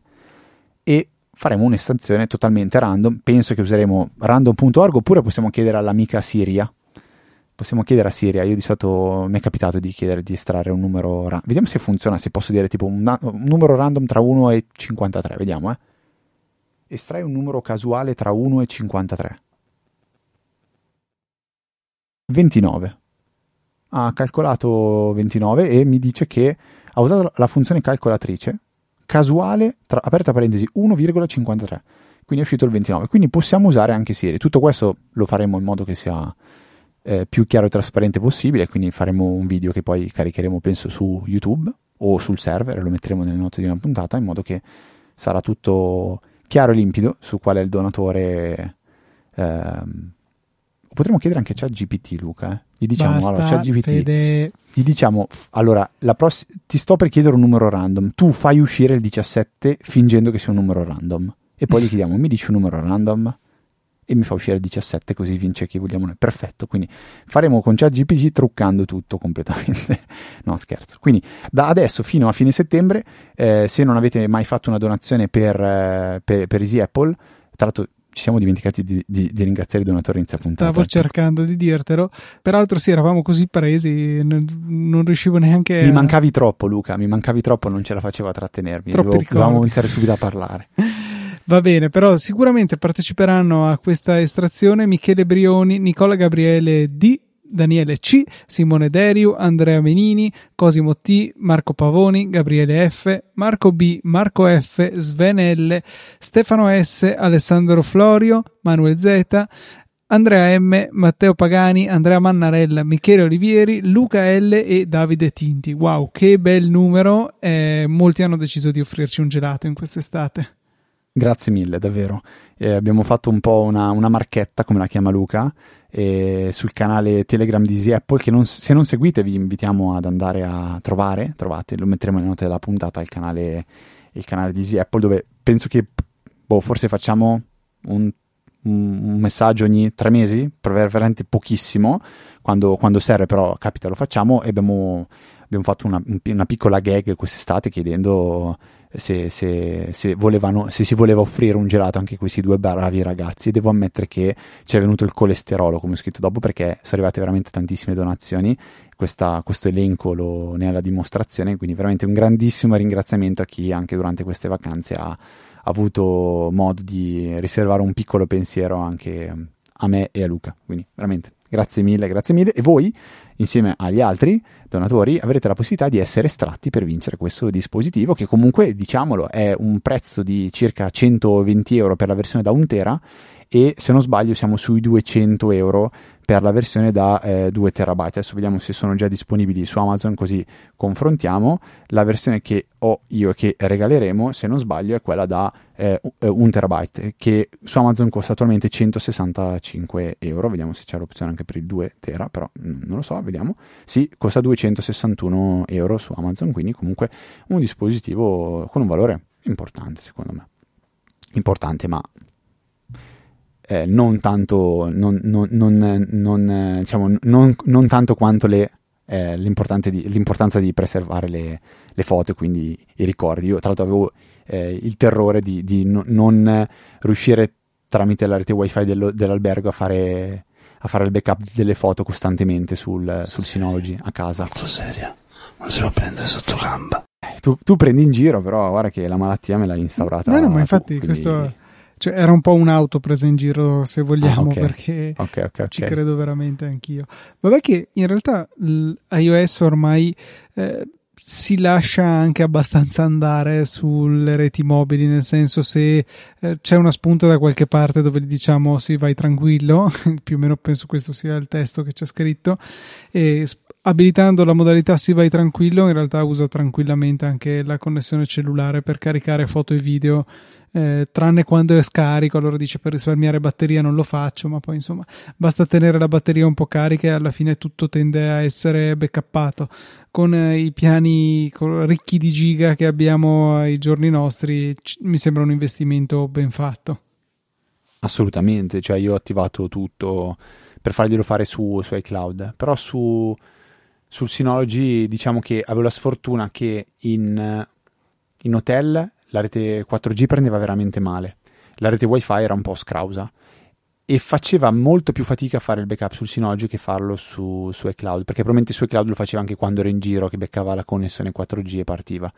e faremo un'estensione totalmente random. Penso che useremo random.org oppure possiamo chiedere all'amica Siria. Possiamo chiedere a Siria. Io di solito mi è capitato di chiedere di estrarre un numero random. Vediamo se funziona. Se posso dire tipo un, un, numero random tra 1 e 53. Vediamo, eh. Estrai un numero casuale tra 1 e 53. 29. Ha calcolato 29 e mi dice che ha usato la funzione calcolatrice casuale, tra, aperta parentesi, 1,53. Quindi è uscito il 29. Quindi possiamo usare anche Siri. Tutto questo lo faremo in modo che sia eh, più chiaro e trasparente possibile. Quindi faremo un video che poi caricheremo, penso, su YouTube o sul server e lo metteremo nelle note di una puntata in modo che sarà tutto chiaro e limpido su qual è il donatore. Ehm, potremmo chiedere anche a ChatGPT, Luca. Eh? Gli diciamo, Basta, allora, ChatGPT. Fede. Gli diciamo, allora, pross- ti sto per chiedere un numero random. Tu fai uscire il 17 fingendo che sia un numero random. E poi gli chiediamo, mi dici un numero random? E mi fa uscire il 17, così vince chi vogliamo noi. Perfetto, quindi faremo con ChatGPT truccando tutto completamente. no, scherzo. Quindi da adesso fino a fine settembre, eh, se non avete mai fatto una donazione per, eh, per, per Easy Apple, tra l'altro ci siamo dimenticati di, di, di ringraziare i donatori inizio puntata. Stavo cercando di dirtelo. Peraltro, sì, eravamo così presi, non, non riuscivo neanche. Mi a... mancavi troppo, Luca. Mi mancavi troppo, non ce la faceva a trattenermi. Dovevo, dovevamo iniziare subito a parlare. Va bene, però sicuramente parteciperanno a questa estrazione Michele Brioni, Nicola Gabriele D. Daniele C, Simone Deriu, Andrea Menini, Cosimo T, Marco Pavoni, Gabriele F, Marco B, Marco F, Sven L, Stefano S, Alessandro Florio, Manuel Z, Andrea M, Matteo Pagani, Andrea Mannarella, Michele Olivieri, Luca L e Davide Tinti. Wow, che bel numero! Eh, molti hanno deciso di offrirci un gelato in quest'estate. Grazie mille, davvero. Eh, abbiamo fatto un po' una, una marchetta, come la chiama Luca, eh, sul canale Telegram di Easy Apple che non, se non seguite vi invitiamo ad andare a trovare, trovate, lo metteremo nelle note della puntata, il canale, il canale di Easy Apple dove penso che boh, forse facciamo un, un, messaggio ogni tre mesi, veramente pochissimo, quando, quando serve però capita lo facciamo e abbiamo, abbiamo fatto una, una piccola gag quest'estate chiedendo se, se, se, volevano, se, si voleva offrire un gelato anche a questi due bravi ragazzi. Devo ammettere che ci è venuto il colesterolo, come ho scritto dopo, perché sono arrivate veramente tantissime donazioni. Questa, questo elenco lo, ne è la dimostrazione. Quindi, veramente un grandissimo ringraziamento a chi anche durante queste vacanze ha, ha avuto modo di riservare un piccolo pensiero anche a me e a Luca. Quindi, veramente Grazie mille, grazie mille. E voi, insieme agli altri donatori, avrete la possibilità di essere estratti per vincere questo dispositivo, che comunque, diciamolo, è un prezzo di circa 120 euro per la versione da 1 tera e se non sbaglio siamo sui 200 euro per la versione da eh, 2 terabyte. Adesso vediamo se sono già disponibili su Amazon così confrontiamo. La versione che ho io e che regaleremo, se non sbaglio, è quella da eh, 1 terabyte che su Amazon costa attualmente 165 euro. Vediamo se c'è l'opzione anche per il 2 tera, però mm, non lo so, vediamo. Sì, costa 261 euro su Amazon, quindi comunque un dispositivo con un valore importante secondo me. Importante, ma eh, non tanto, non, non, non, diciamo, non, tanto quanto le, eh, di, l'importanza di preservare le, le, foto e quindi i ricordi. Io tra l'altro avevo eh, il terrore di, di non riuscire tramite la rete wifi dello, dell'albergo a fare, a fare, il backup delle foto costantemente sul, sul Synology a casa. Molto seria, non si può prendere sotto gamba. Eh, tu, tu, prendi in giro, però guarda che la malattia me l'hai instaurata. No, no, ma infatti tu, quindi... questo cioè, era un po' un'auto presa in giro, se vogliamo, ah, okay. perché okay, okay, ci credo veramente anch'io. Vabbè che in realtà iOS ormai eh, si lascia anche abbastanza andare sulle reti mobili, nel senso se eh, c'è una spunta da qualche parte dove gli diciamo sì vai tranquillo, più o meno penso questo sia il testo che c'è scritto, e abilitando la modalità sì vai tranquillo in realtà usa tranquillamente anche la connessione cellulare per caricare foto e video eh, tranne quando è scarico, allora dice per risparmiare batteria non lo faccio, ma poi insomma basta tenere la batteria un po' carica e alla fine tutto tende a essere backuppato. Con eh, i piani ricchi di giga che abbiamo ai giorni nostri c- mi sembra un investimento ben fatto. Assolutamente, cioè io ho attivato tutto per farglielo fare su, su iCloud, però su, sul Synology diciamo che avevo la sfortuna che in, in hotel la rete 4G prendeva veramente male, la rete wifi era un po' scrausa e faceva molto più fatica a fare il backup sul Synology che farlo su, su iCloud, perché probabilmente su iCloud lo faceva anche quando ero in giro, che beccava la connessione 4G e partiva.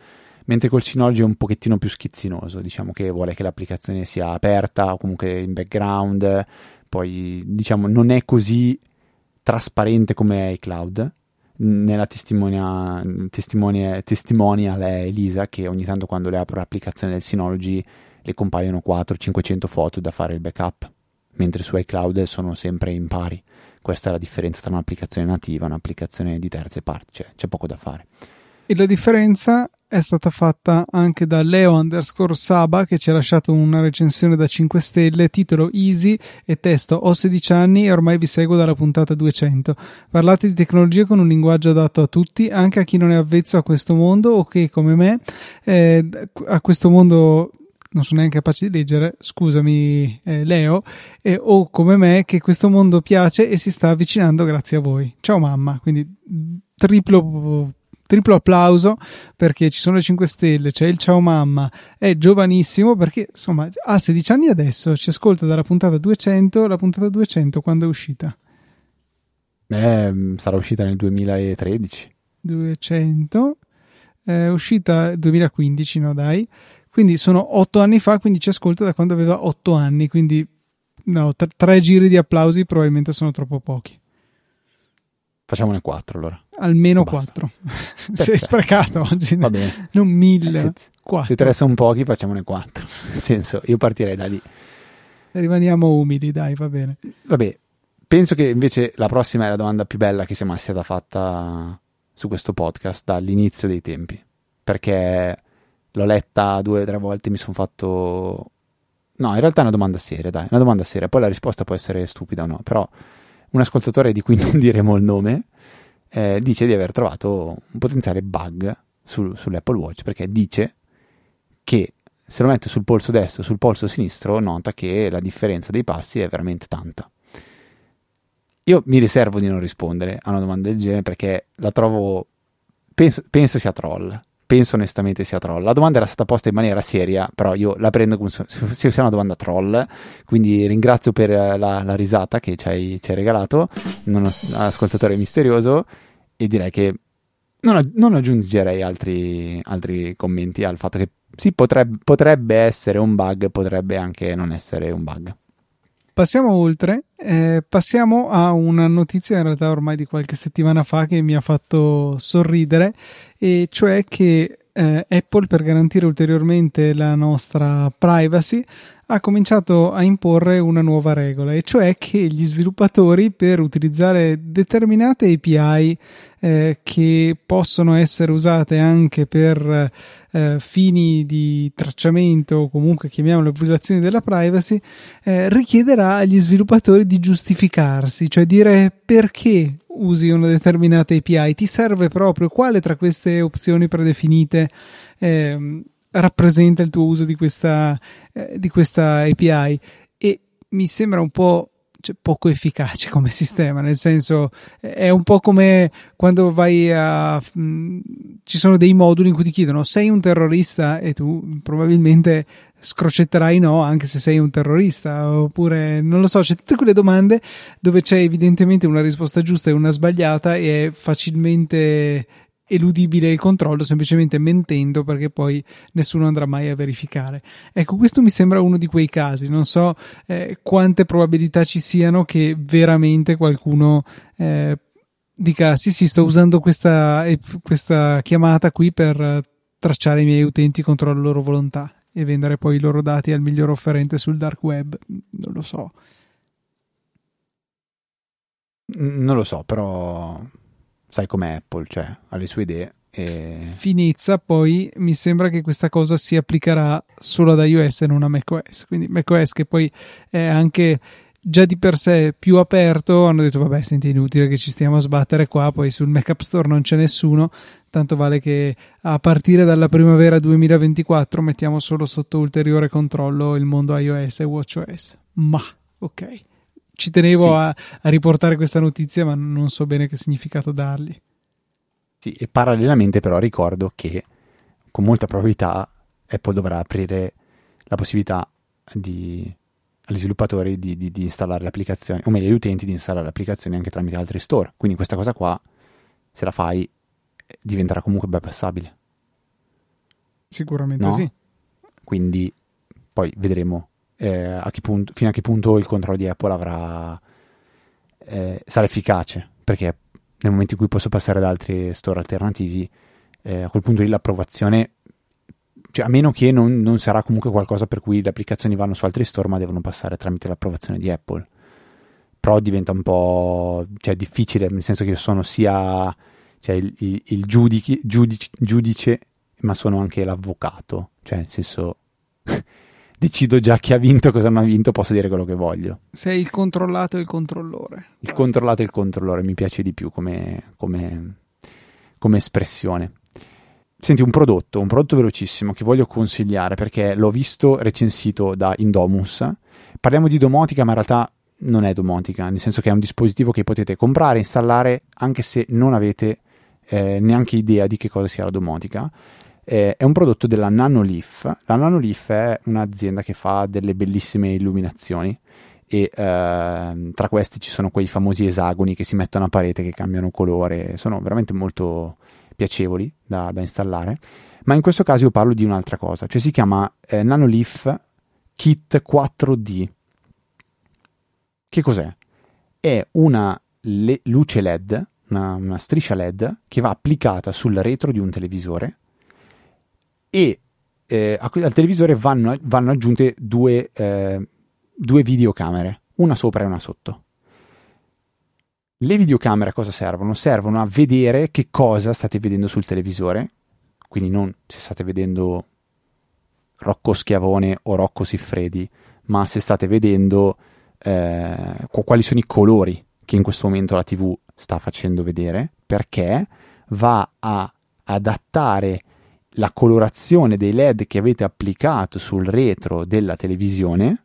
Mentre col Synology è un pochettino più schizzinoso, diciamo che vuole che l'applicazione sia aperta o comunque in background, poi diciamo non è così trasparente come iCloud, nella testimonia, testimonia, testimonial è Elisa che ogni tanto quando le apro l'applicazione del Synology le compaiono 400-500 foto da fare il backup, mentre su iCloud sono sempre impari. Questa è la differenza tra un'applicazione nativa e un'applicazione di terze parti, cioè c'è poco da fare. E la differenza è stata fatta anche da Leo underscore Saba che ci ha lasciato una recensione da 5 stelle, titolo Easy e testo Ho 16 anni e ormai vi seguo dalla puntata 200. Parlate di tecnologia con un linguaggio adatto a tutti, anche a chi non è avvezzo a questo mondo o che come me eh, a questo mondo non sono neanche capace di leggere, scusami eh, Leo, eh, o come me che questo mondo piace e si sta avvicinando grazie a voi. Ciao mamma, quindi triplo triplo applauso perché ci sono le 5 stelle, c'è il ciao mamma, è giovanissimo perché insomma ha 16 anni adesso, ci ascolta dalla puntata 200, la puntata 200 quando è uscita? Eh, sarà uscita nel 2013. 200, è uscita 2015, no dai, quindi sono 8 anni fa, quindi ci ascolta da quando aveva 8 anni, quindi no, tre, tre giri di applausi probabilmente sono troppo pochi. Facciamone 4 allora. Almeno 4. Sei sprecato oggi. Va bene. Non 1000. Eh, se, se tre sono pochi, facciamone 4. Nel senso, io partirei da lì. Rimaniamo umili, dai, va bene. Vabbè, penso che invece la prossima è la domanda più bella che sia mai stata fatta su questo podcast dall'inizio dei tempi. Perché l'ho letta due o tre volte mi sono fatto. No, in realtà è una domanda seria, dai, una domanda seria. Poi la risposta può essere stupida o no, però un ascoltatore di cui non diremo il nome eh, dice di aver trovato un potenziale bug sul, sull'Apple Watch perché dice che se lo mette sul polso destro sul polso sinistro nota che la differenza dei passi è veramente tanta. Io mi riservo di non rispondere a una domanda del genere perché la trovo penso, penso sia troll penso onestamente sia troll. La domanda era stata posta in maniera seria, però io la prendo come se sia una domanda troll, quindi ringrazio per la, la risata che ci hai, ci hai regalato, non ascoltatore misterioso, e direi che non, non aggiungerei altri, altri, commenti al fatto che sì, potrebbe, potrebbe essere un bug, potrebbe anche non essere un bug. Passiamo oltre, eh, passiamo a una notizia in realtà ormai di qualche settimana fa che mi ha fatto sorridere, e cioè che eh, Apple per garantire ulteriormente la nostra privacy ha cominciato a imporre una nuova regola, e cioè che gli sviluppatori per utilizzare determinate API eh, che possono essere usate anche per eh, fini di tracciamento o comunque chiamiamole violazioni della privacy, eh, richiederà agli sviluppatori di giustificarsi, cioè dire perché usi una determinata API, ti serve proprio quale tra queste opzioni predefinite? Ehm, rappresenta il tuo uso di questa, eh, di questa API e mi sembra un po' cioè, poco efficace come sistema, nel senso è un po' come quando vai a... Mh, mm, ci sono dei moduli in cui ti chiedono sei un terrorista? E tu probabilmente scrocetterai no anche se sei un terrorista. Oppure non lo so c'è tutte quelle domande dove c'è evidentemente una risposta giusta e una sbagliata e è facilmente eludibile il controllo semplicemente mentendo perché poi nessuno andrà mai a verificare. Ecco, questo mi sembra uno di quei casi, non so eh, quante probabilità ci siano che veramente qualcuno eh, dica sì sì sto usando questa, questa chiamata qui per tracciare i miei utenti contro la loro volontà e vendere poi i loro dati al miglior offerente sul dark web, non lo so. Non lo so, però sai com'è Apple, cioè ha le sue idee. E... Finizza, poi mi sembra che questa cosa si applicherà solo ad iOS e non a macOS. Quindi macOS che poi è anche già di per sé più aperto, hanno detto vabbè senti inutile che ci stiamo a sbattere qua, poi sul Mac App Store non c'è nessuno, tanto vale che a partire dalla primavera 2024 mettiamo solo sotto ulteriore controllo il mondo iOS e WatchOS. Ma ok ci tenevo sì. a, a, riportare questa notizia, ma non so bene che significato dargli. Sì, e parallelamente però ricordo che con molta probabilità Apple dovrà aprire la possibilità di, agli sviluppatori di, di, di, installare le applicazioni, o meglio agli utenti di installare le applicazioni anche tramite altri store. Quindi questa cosa qua, se la fai, diventerà comunque bypassabile. Sicuramente no? sì. Quindi poi vedremo eh, a punto, fino a che punto il controllo di Apple avrà, eh, sarà efficace, perché nel momento in cui posso passare ad altri store alternativi, eh, a quel punto lì l'approvazione, cioè, a meno che non, non, sarà comunque qualcosa per cui le applicazioni vanno su altri store, ma devono passare tramite l'approvazione di Apple. Però diventa un po' cioè, difficile, nel senso che io sono sia cioè, il, il, il giudice, giudice, giudice, ma sono anche l'avvocato, cioè nel senso decido già chi ha vinto, cosa non ha vinto, posso dire quello che voglio. Sei il controllato e il controllore. Il controllato e il controllore mi piace di più come, come, come espressione. Senti, un prodotto, un prodotto velocissimo che voglio consigliare perché l'ho visto recensito da Indomus. Parliamo di domotica, ma in realtà non è domotica, nel senso che è un dispositivo che potete comprare, installare anche se non avete eh, neanche idea di che cosa sia la domotica eh, è un prodotto della Nanoleaf. La Nanoleaf è un'azienda che fa delle bellissime illuminazioni e eh, tra questi ci sono quei famosi esagoni che si mettono a parete che cambiano colore, sono veramente molto piacevoli da, da installare. Ma in questo caso io parlo di un'altra cosa, cioè si chiama eh, Nanoleaf Kit 4D. Che cos'è? È una le- luce LED, una, una striscia LED che va applicata sul retro di un televisore e eh, al televisore vanno, vanno aggiunte due, eh, due videocamere, una sopra e una sotto. Le videocamere a cosa servono? Servono a vedere che cosa state vedendo sul televisore, quindi non se state vedendo Rocco Schiavone o Rocco Siffredi, ma se state vedendo eh, quali sono i colori che in questo momento la TV sta facendo vedere, perché va a adattare la colorazione dei LED che avete applicato sul retro della televisione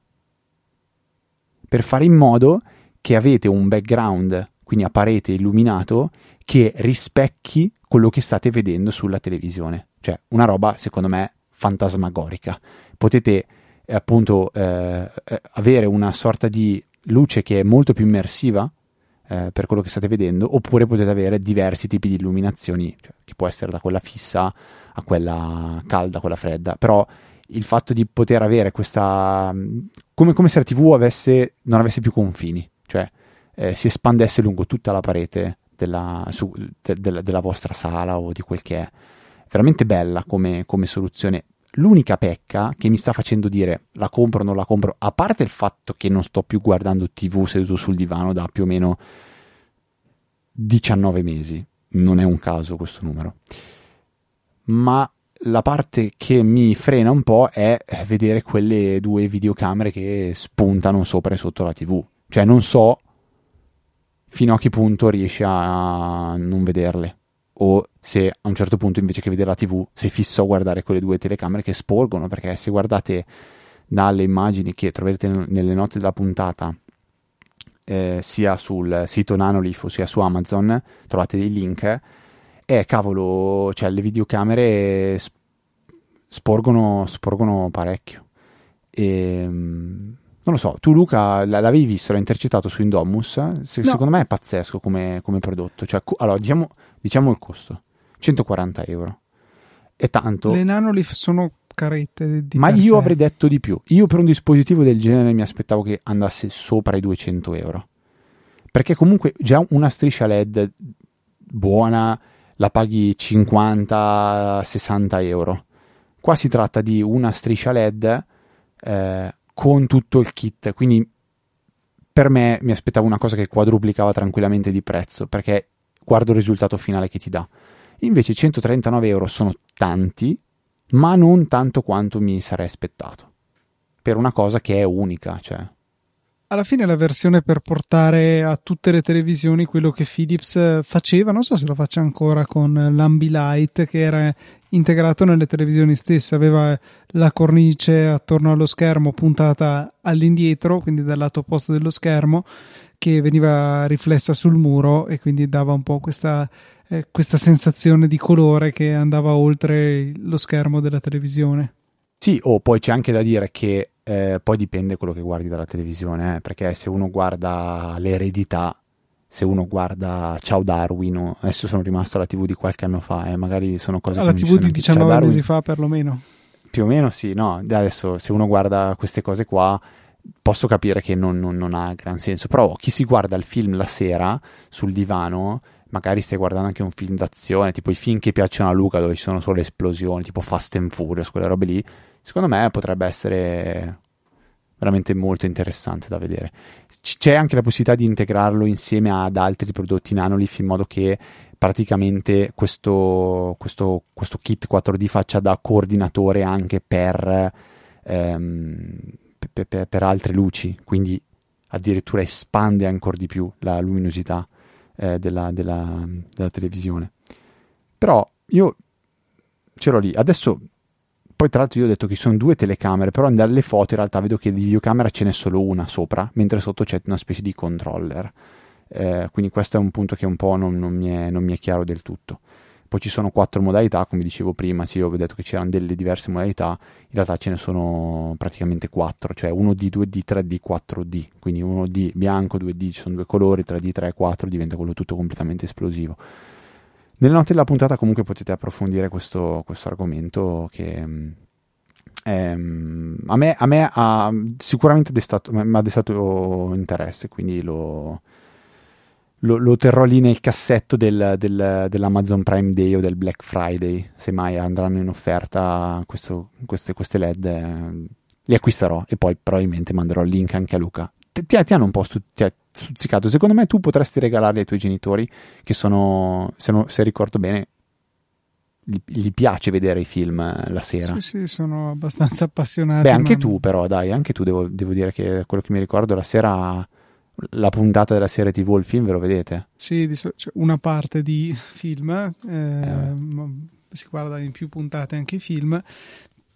per fare in modo che avete un background, quindi a parete illuminato, che rispecchi quello che state vedendo sulla televisione. Cioè, una roba, secondo me, fantasmagorica. Potete eh, appunto eh, eh avere una sorta di luce che è molto più immersiva eh, per quello che state vedendo, oppure potete avere diversi tipi di illuminazioni, cioè, che può essere da quella fissa a quella calda, quella fredda, però il fatto di poter avere questa... come, come se la TV avesse, non avesse più confini, cioè eh, si espandesse lungo tutta la parete della, su, de, de, della vostra sala o di quel che è. Veramente bella come, come soluzione. L'unica pecca che mi sta facendo dire la compro o non la compro, a parte il fatto che non sto più guardando TV seduto sul divano da più o meno 19 mesi, non è un caso questo numero ma la parte che mi frena un po' è vedere quelle due videocamere che spuntano sopra e sotto la TV. Cioè non so fino a che punto riesci a non vederle. o se a un certo punto invece che vedere la TV sei fisso a guardare quelle due telecamere che sporgono perché se guardate dalle immagini che troverete nelle note della puntata eh, sia sul sito Nanolith sia su Amazon trovate dei link e cavolo cioè le videocamere sporgono, sporgono parecchio e mm, non lo so, tu Luca l'avevi visto, l'hai intercettato su Indomus? Se, no. Secondo me è pazzesco come, come prodotto. Cioè, allora, diciamo, diciamo, il costo: 140 euro. È tanto. Le Nanolith sono carette. Di ma io sé. avrei detto di più. Io per un dispositivo del genere mi aspettavo che andasse sopra i 200 euro. Perché comunque già una striscia LED buona la paghi 50-60 euro. Qua si tratta di una striscia LED. Eh, con tutto il kit. Quindi per me mi aspettavo una cosa che quadruplicava tranquillamente di prezzo, perché guardo il risultato finale che ti dà. Invece 139 euro sono tanti, ma non tanto quanto mi sarei aspettato. Per una cosa che è unica, cioè alla fine la versione per portare a tutte le televisioni quello che Philips faceva, non so se lo faccia ancora con l'Ambilight che era integrato nelle televisioni stesse, aveva la cornice attorno allo schermo puntata all'indietro, quindi dal lato opposto dello schermo, che veniva riflessa sul muro e quindi dava un po' questa, eh, questa sensazione di colore che andava oltre lo schermo della televisione. Sì, o oh, poi c'è anche da dire che eh, poi dipende quello che guardi dalla televisione, eh, perché se uno guarda l'eredità, se uno guarda Ciao Darwin, adesso sono rimasto alla TV di qualche anno fa, e eh, magari sono cose alla che TV di 19 mesi fa perlomeno. Più o meno sì, no, adesso se uno guarda queste cose qua posso capire che non, non, non ha gran senso, però chi si guarda il film la sera sul divano magari stai guardando anche un film d'azione, tipo i film che piacciono a Luca dove ci sono solo esplosioni, tipo Fast and Furious, quelle robe lì, secondo me potrebbe essere veramente molto interessante da vedere. C'è anche la possibilità di integrarlo insieme ad altri prodotti Nanolith in modo che praticamente questo, questo, questo kit 4D faccia da coordinatore anche per, ehm, per, per, per altre luci, quindi addirittura espande ancora di più la luminosità eh, della, della, della televisione. Però io ce l'ho lì. Adesso poi tra l'altro io ho detto che ci sono due telecamere, però dalle foto in realtà vedo che di videocamera ce n'è solo una sopra, mentre sotto c'è una specie di controller. Eh, quindi questo è un punto che un po' non, non, mi è, non, mi è, chiaro del tutto. Poi ci sono quattro modalità, come dicevo prima, sì, ho detto che c'erano delle diverse modalità, in realtà ce ne sono praticamente quattro, cioè 1D, 2D, 3D, 4D, quindi 1D bianco, 2D, ci sono due colori, 3D, 3, 4, diventa quello tutto completamente esplosivo. Nelle note della puntata comunque potete approfondire questo, questo argomento che ehm, a me, a me ha sicuramente destato, ha destato interesse, quindi lo, lo, lo, terrò lì nel cassetto del, del, dell'Amazon Prime Day o del Black Friday, se mai andranno in offerta questo, queste, queste LED. Eh, li acquisterò e poi probabilmente manderò il link anche a Luca ti, ti, hanno un po' stu- ti stuzzicato. Secondo me tu potresti regalarli ai tuoi genitori, che sono, se, no, se ricordo bene, gli, piace vedere i film eh, la sera. Sì, sì, sono abbastanza appassionati. Beh, anche ma... tu però, dai, anche tu devo, devo, dire che quello che mi ricordo la sera... La puntata della serie TV, il film, ve lo vedete? Sì, cioè una parte di film, eh, eh. si guarda in più puntate anche i film,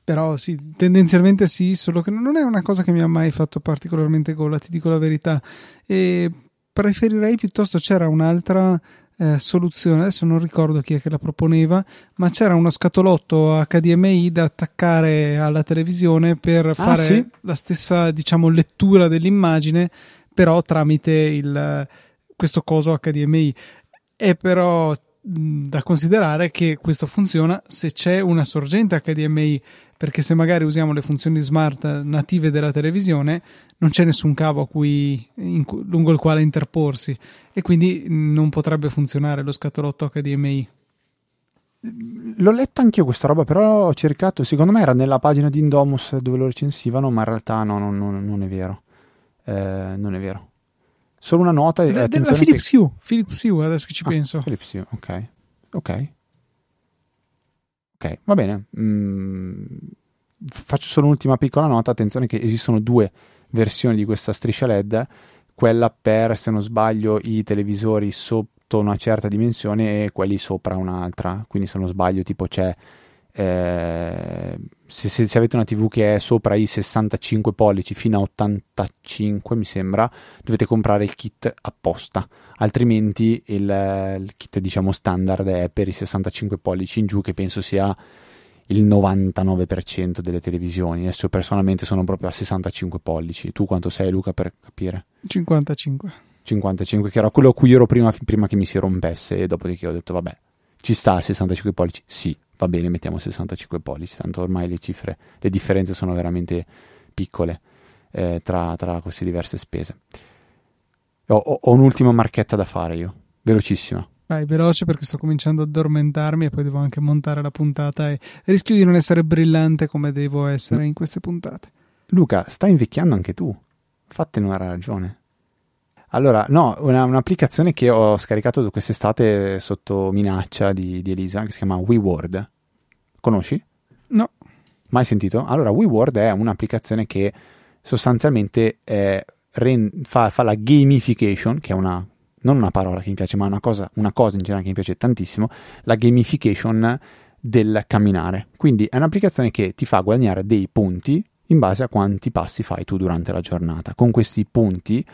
però sì, tendenzialmente sì, solo che non è una cosa che mi ha mai fatto particolarmente gola, ti dico la verità. E preferirei piuttosto c'era un'altra eh, soluzione, adesso non ricordo chi è che la proponeva, ma c'era uno scatolotto HDMI da attaccare alla televisione per ah, fare sì? la stessa, diciamo, lettura dell'immagine, però tramite il, questo coso HDMI. E però da considerare che questo funziona se c'è una sorgente HDMI perché se magari usiamo le funzioni smart native della televisione non c'è nessun cavo cui, in, lungo il quale interporsi e quindi non potrebbe funzionare lo scatolotto HDMI. L'ho letta anch'io questa roba, però ho cercato, secondo me era nella pagina di Indomus dove lo recensivano, ma in realtà no, no, no non è vero. Eh, non è vero. Solo una nota. De, della Philips che... Hue, Philips Hue, adesso che ci ah, penso. Philips Hue, ok. Ok. Ok, va bene. Mm, faccio solo un'ultima piccola nota. Attenzione che esistono due versioni di questa striscia LED. Quella per, se non sbaglio, i televisori sotto una certa dimensione e quelli sopra un'altra. Quindi se non sbaglio, tipo c'è eh, se, se, se, avete una TV che è sopra i 65 pollici fino a 85 mi sembra dovete comprare il kit apposta altrimenti il, il kit diciamo standard è per i 65 pollici in giù che penso sia il 99% delle televisioni adesso personalmente sono proprio a 65 pollici tu quanto sei Luca per capire? 55 55 che era quello a cui ero prima, prima che mi si rompesse e dopodiché ho detto vabbè ci sta a 65 pollici? Sì va bene, mettiamo 65 pollici, tanto ormai le cifre, le differenze sono veramente piccole eh, tra, tra, queste diverse spese. Ho, ho, ho, un'ultima marchetta da fare io, velocissima. Vai, veloce perché sto cominciando ad addormentarmi e poi devo anche montare la puntata e rischio di non essere brillante come devo essere in queste puntate. Luca, stai invecchiando anche tu. Fattene una ragione. Allora, no, una, un'applicazione che ho scaricato quest'estate sotto minaccia di, di Elisa, che si chiama WeWord. Conosci? No. Mai sentito? Allora, WeWord è un'applicazione che sostanzialmente eh, rend, fa, fa, la gamification, che è una, non una parola che mi piace, ma una cosa, una cosa in generale che mi piace tantissimo, la gamification del camminare. Quindi è un'applicazione che ti fa guadagnare dei punti in base a quanti passi fai tu durante la giornata. Con questi punti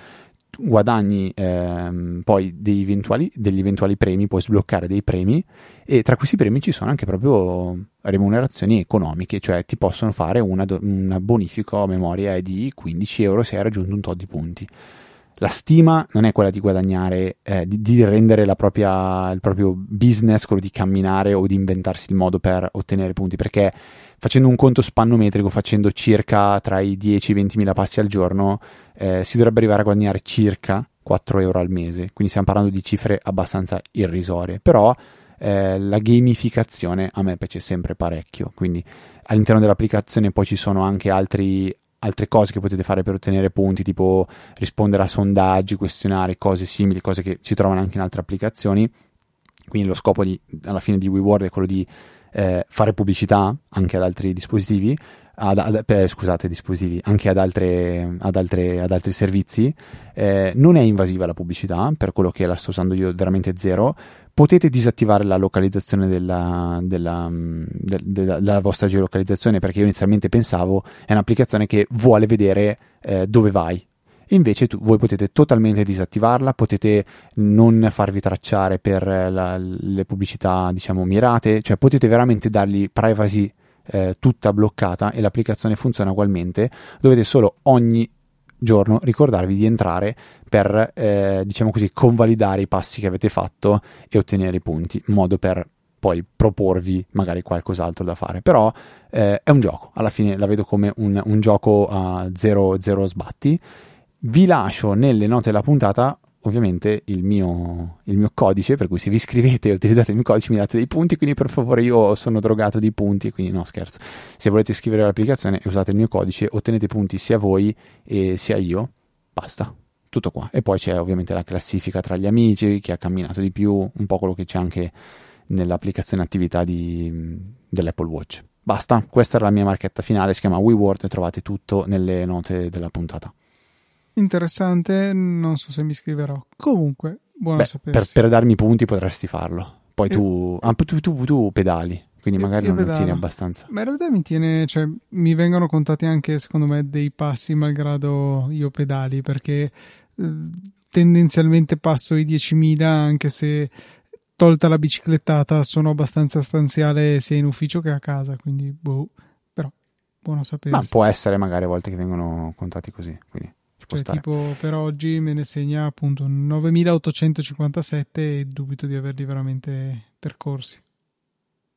guadagni ehm, poi eventuali, degli eventuali premi, puoi sbloccare dei premi e tra questi premi ci sono anche proprio remunerazioni economiche, cioè ti possono fare una, una bonifica a memoria di 15 euro se hai raggiunto un tot di punti. La stima non è quella di guadagnare, eh, di, di, rendere propria, il proprio business quello di camminare o di inventarsi il modo per ottenere punti, perché facendo un conto spannometrico, facendo circa tra i 10 e i 20 mila passi al giorno, eh, si dovrebbe arrivare a guadagnare circa 4 euro al mese. Quindi stiamo parlando di cifre abbastanza irrisorie. Però eh, la gamificazione a me piace sempre parecchio. Quindi all'interno dell'applicazione poi ci sono anche altri, altre cose che potete fare per ottenere punti, tipo rispondere a sondaggi, questionari, cose simili, cose che si trovano anche in altre applicazioni. Quindi lo scopo di, alla fine di WeWord è quello di eh, fare pubblicità anche ad altri dispositivi, ad, ad, eh, scusate, dispositivi, anche ad, altre, ad, altre, ad altri servizi. Eh, non è invasiva la pubblicità, per quello che la sto usando io veramente zero. Potete disattivare la localizzazione della, della, de, della, della vostra geolocalizzazione perché io inizialmente pensavo è un'applicazione che vuole vedere eh, dove vai, invece tu, voi potete totalmente disattivarla, potete non farvi tracciare per la, le pubblicità diciamo mirate, cioè potete veramente dargli privacy eh, tutta bloccata e l'applicazione funziona ugualmente, dovete solo ogni giorno ricordarvi di entrare per eh, diciamo così convalidare i passi che avete fatto e ottenere i punti in modo per poi proporvi magari qualcos'altro da fare. Però eh, è un gioco alla fine la vedo come un, un gioco a zero, sbatti. Vi lascio nelle note della puntata ovviamente il mio, il mio, codice, per cui se vi iscrivete e utilizzate il mio codice mi date dei punti, quindi per favore io sono drogato di punti, quindi no scherzo, se volete iscrivere all'applicazione e usate il mio codice ottenete punti sia voi e sia io, basta, tutto qua. E poi c'è ovviamente la classifica tra gli amici, chi ha camminato di più, un po' quello che c'è anche nell'applicazione attività di, dell'Apple Watch. Basta, questa era la mia marchetta finale, si chiama WeWord e trovate tutto nelle note della puntata interessante, non so se mi iscriverò. Comunque, buono Beh, per, per, darmi punti potresti farlo. Poi e... tu, ah, tu, tu, tu, pedali, quindi magari non pedalo. tieni abbastanza. Ma in realtà mi tiene, cioè, mi vengono contati anche, secondo me, dei passi malgrado io pedali, perché eh, tendenzialmente passo i 10.000 anche se tolta la biciclettata sono abbastanza stanziale sia in ufficio che a casa, quindi boh, però buono sapere. Ma può essere magari a volte che vengono contati così, quindi cioè, tipo per oggi me ne segna appunto 9857 e dubito di averli veramente percorsi,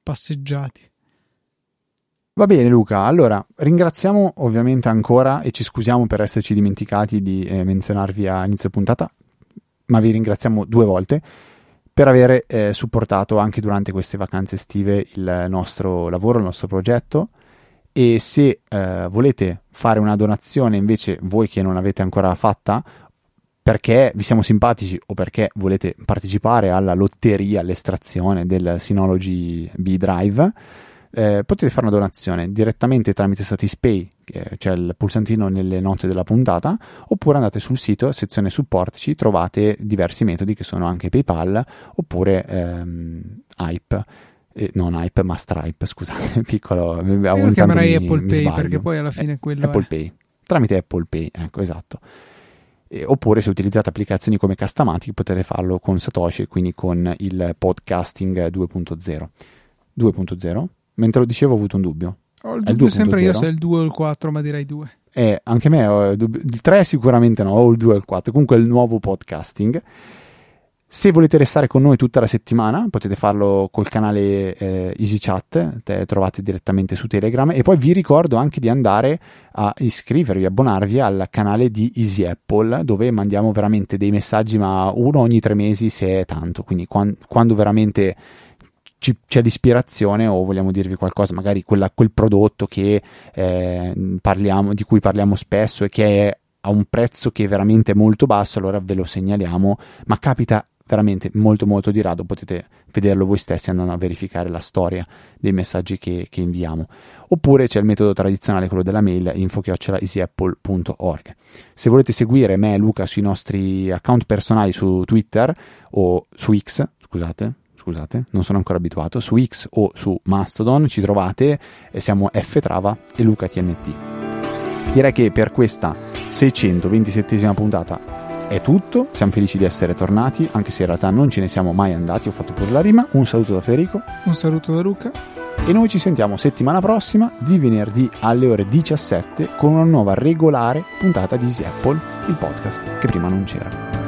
passeggiati. Va bene Luca, allora ringraziamo ovviamente ancora e ci scusiamo per esserci dimenticati di eh, menzionarvi a inizio puntata, ma vi ringraziamo due volte per aver eh, supportato anche durante queste vacanze estive il nostro lavoro, il nostro progetto e se eh, volete fare una donazione invece voi che non l'avete ancora fatta perché vi siamo simpatici o perché volete partecipare alla lotteria, all'estrazione del Synology B-Drive eh, potete fare una donazione direttamente tramite Satispay, c'è il pulsantino nelle note della puntata, oppure andate sul sito, sezione supportici, trovate diversi metodi che sono anche PayPal oppure ehm, Hype. Eh, non Hype ma Stripe, scusate, piccolo. Io lo chiamerei Apple Pay perché poi alla fine eh, quello Apple è. Pay, tramite Apple Pay, ecco, esatto. Eh, oppure se utilizzate applicazioni come Castamatic potete farlo con Satoshi, quindi con il podcasting 2.0. 2.0? Mentre lo dicevo ho avuto un dubbio. Ho il dubbio sempre io se è il 2 o il 4, ma direi 2. Eh, anche me, il 3 sicuramente no, o il 2 o il 4, comunque il nuovo podcasting. Se volete restare con noi tutta la settimana potete farlo col canale eh, EasyChat, te trovate direttamente su Telegram. E poi vi ricordo anche di andare a iscrivervi, abbonarvi al canale di Easy Apple dove mandiamo veramente dei messaggi ma uno ogni tre mesi se è tanto, quindi quando, quando veramente ci, c'è l'ispirazione o vogliamo dirvi qualcosa, magari quella, quel prodotto che, eh, parliamo, di cui parliamo spesso e che è a un prezzo che è veramente molto basso, allora ve lo segnaliamo, ma capita veramente molto molto di rado potete vederlo voi stessi andando a verificare la storia dei messaggi che, che inviamo oppure c'è il metodo tradizionale quello della mail info-easyapple.org se volete seguire me e Luca sui nostri account personali su Twitter o su X scusate scusate, non sono ancora abituato, su X o su Mastodon ci trovate, e siamo F Trava e Luca TNT. Direi che per questa 627esima puntata è tutto, siamo felici di essere tornati, anche se in realtà non ce ne siamo mai andati, ho fatto pure la rima. Un saluto da Federico. Un saluto da Luca. E noi ci sentiamo settimana prossima di venerdì alle ore 17 con una nuova regolare puntata di Easy Apple, il podcast che prima non c'era.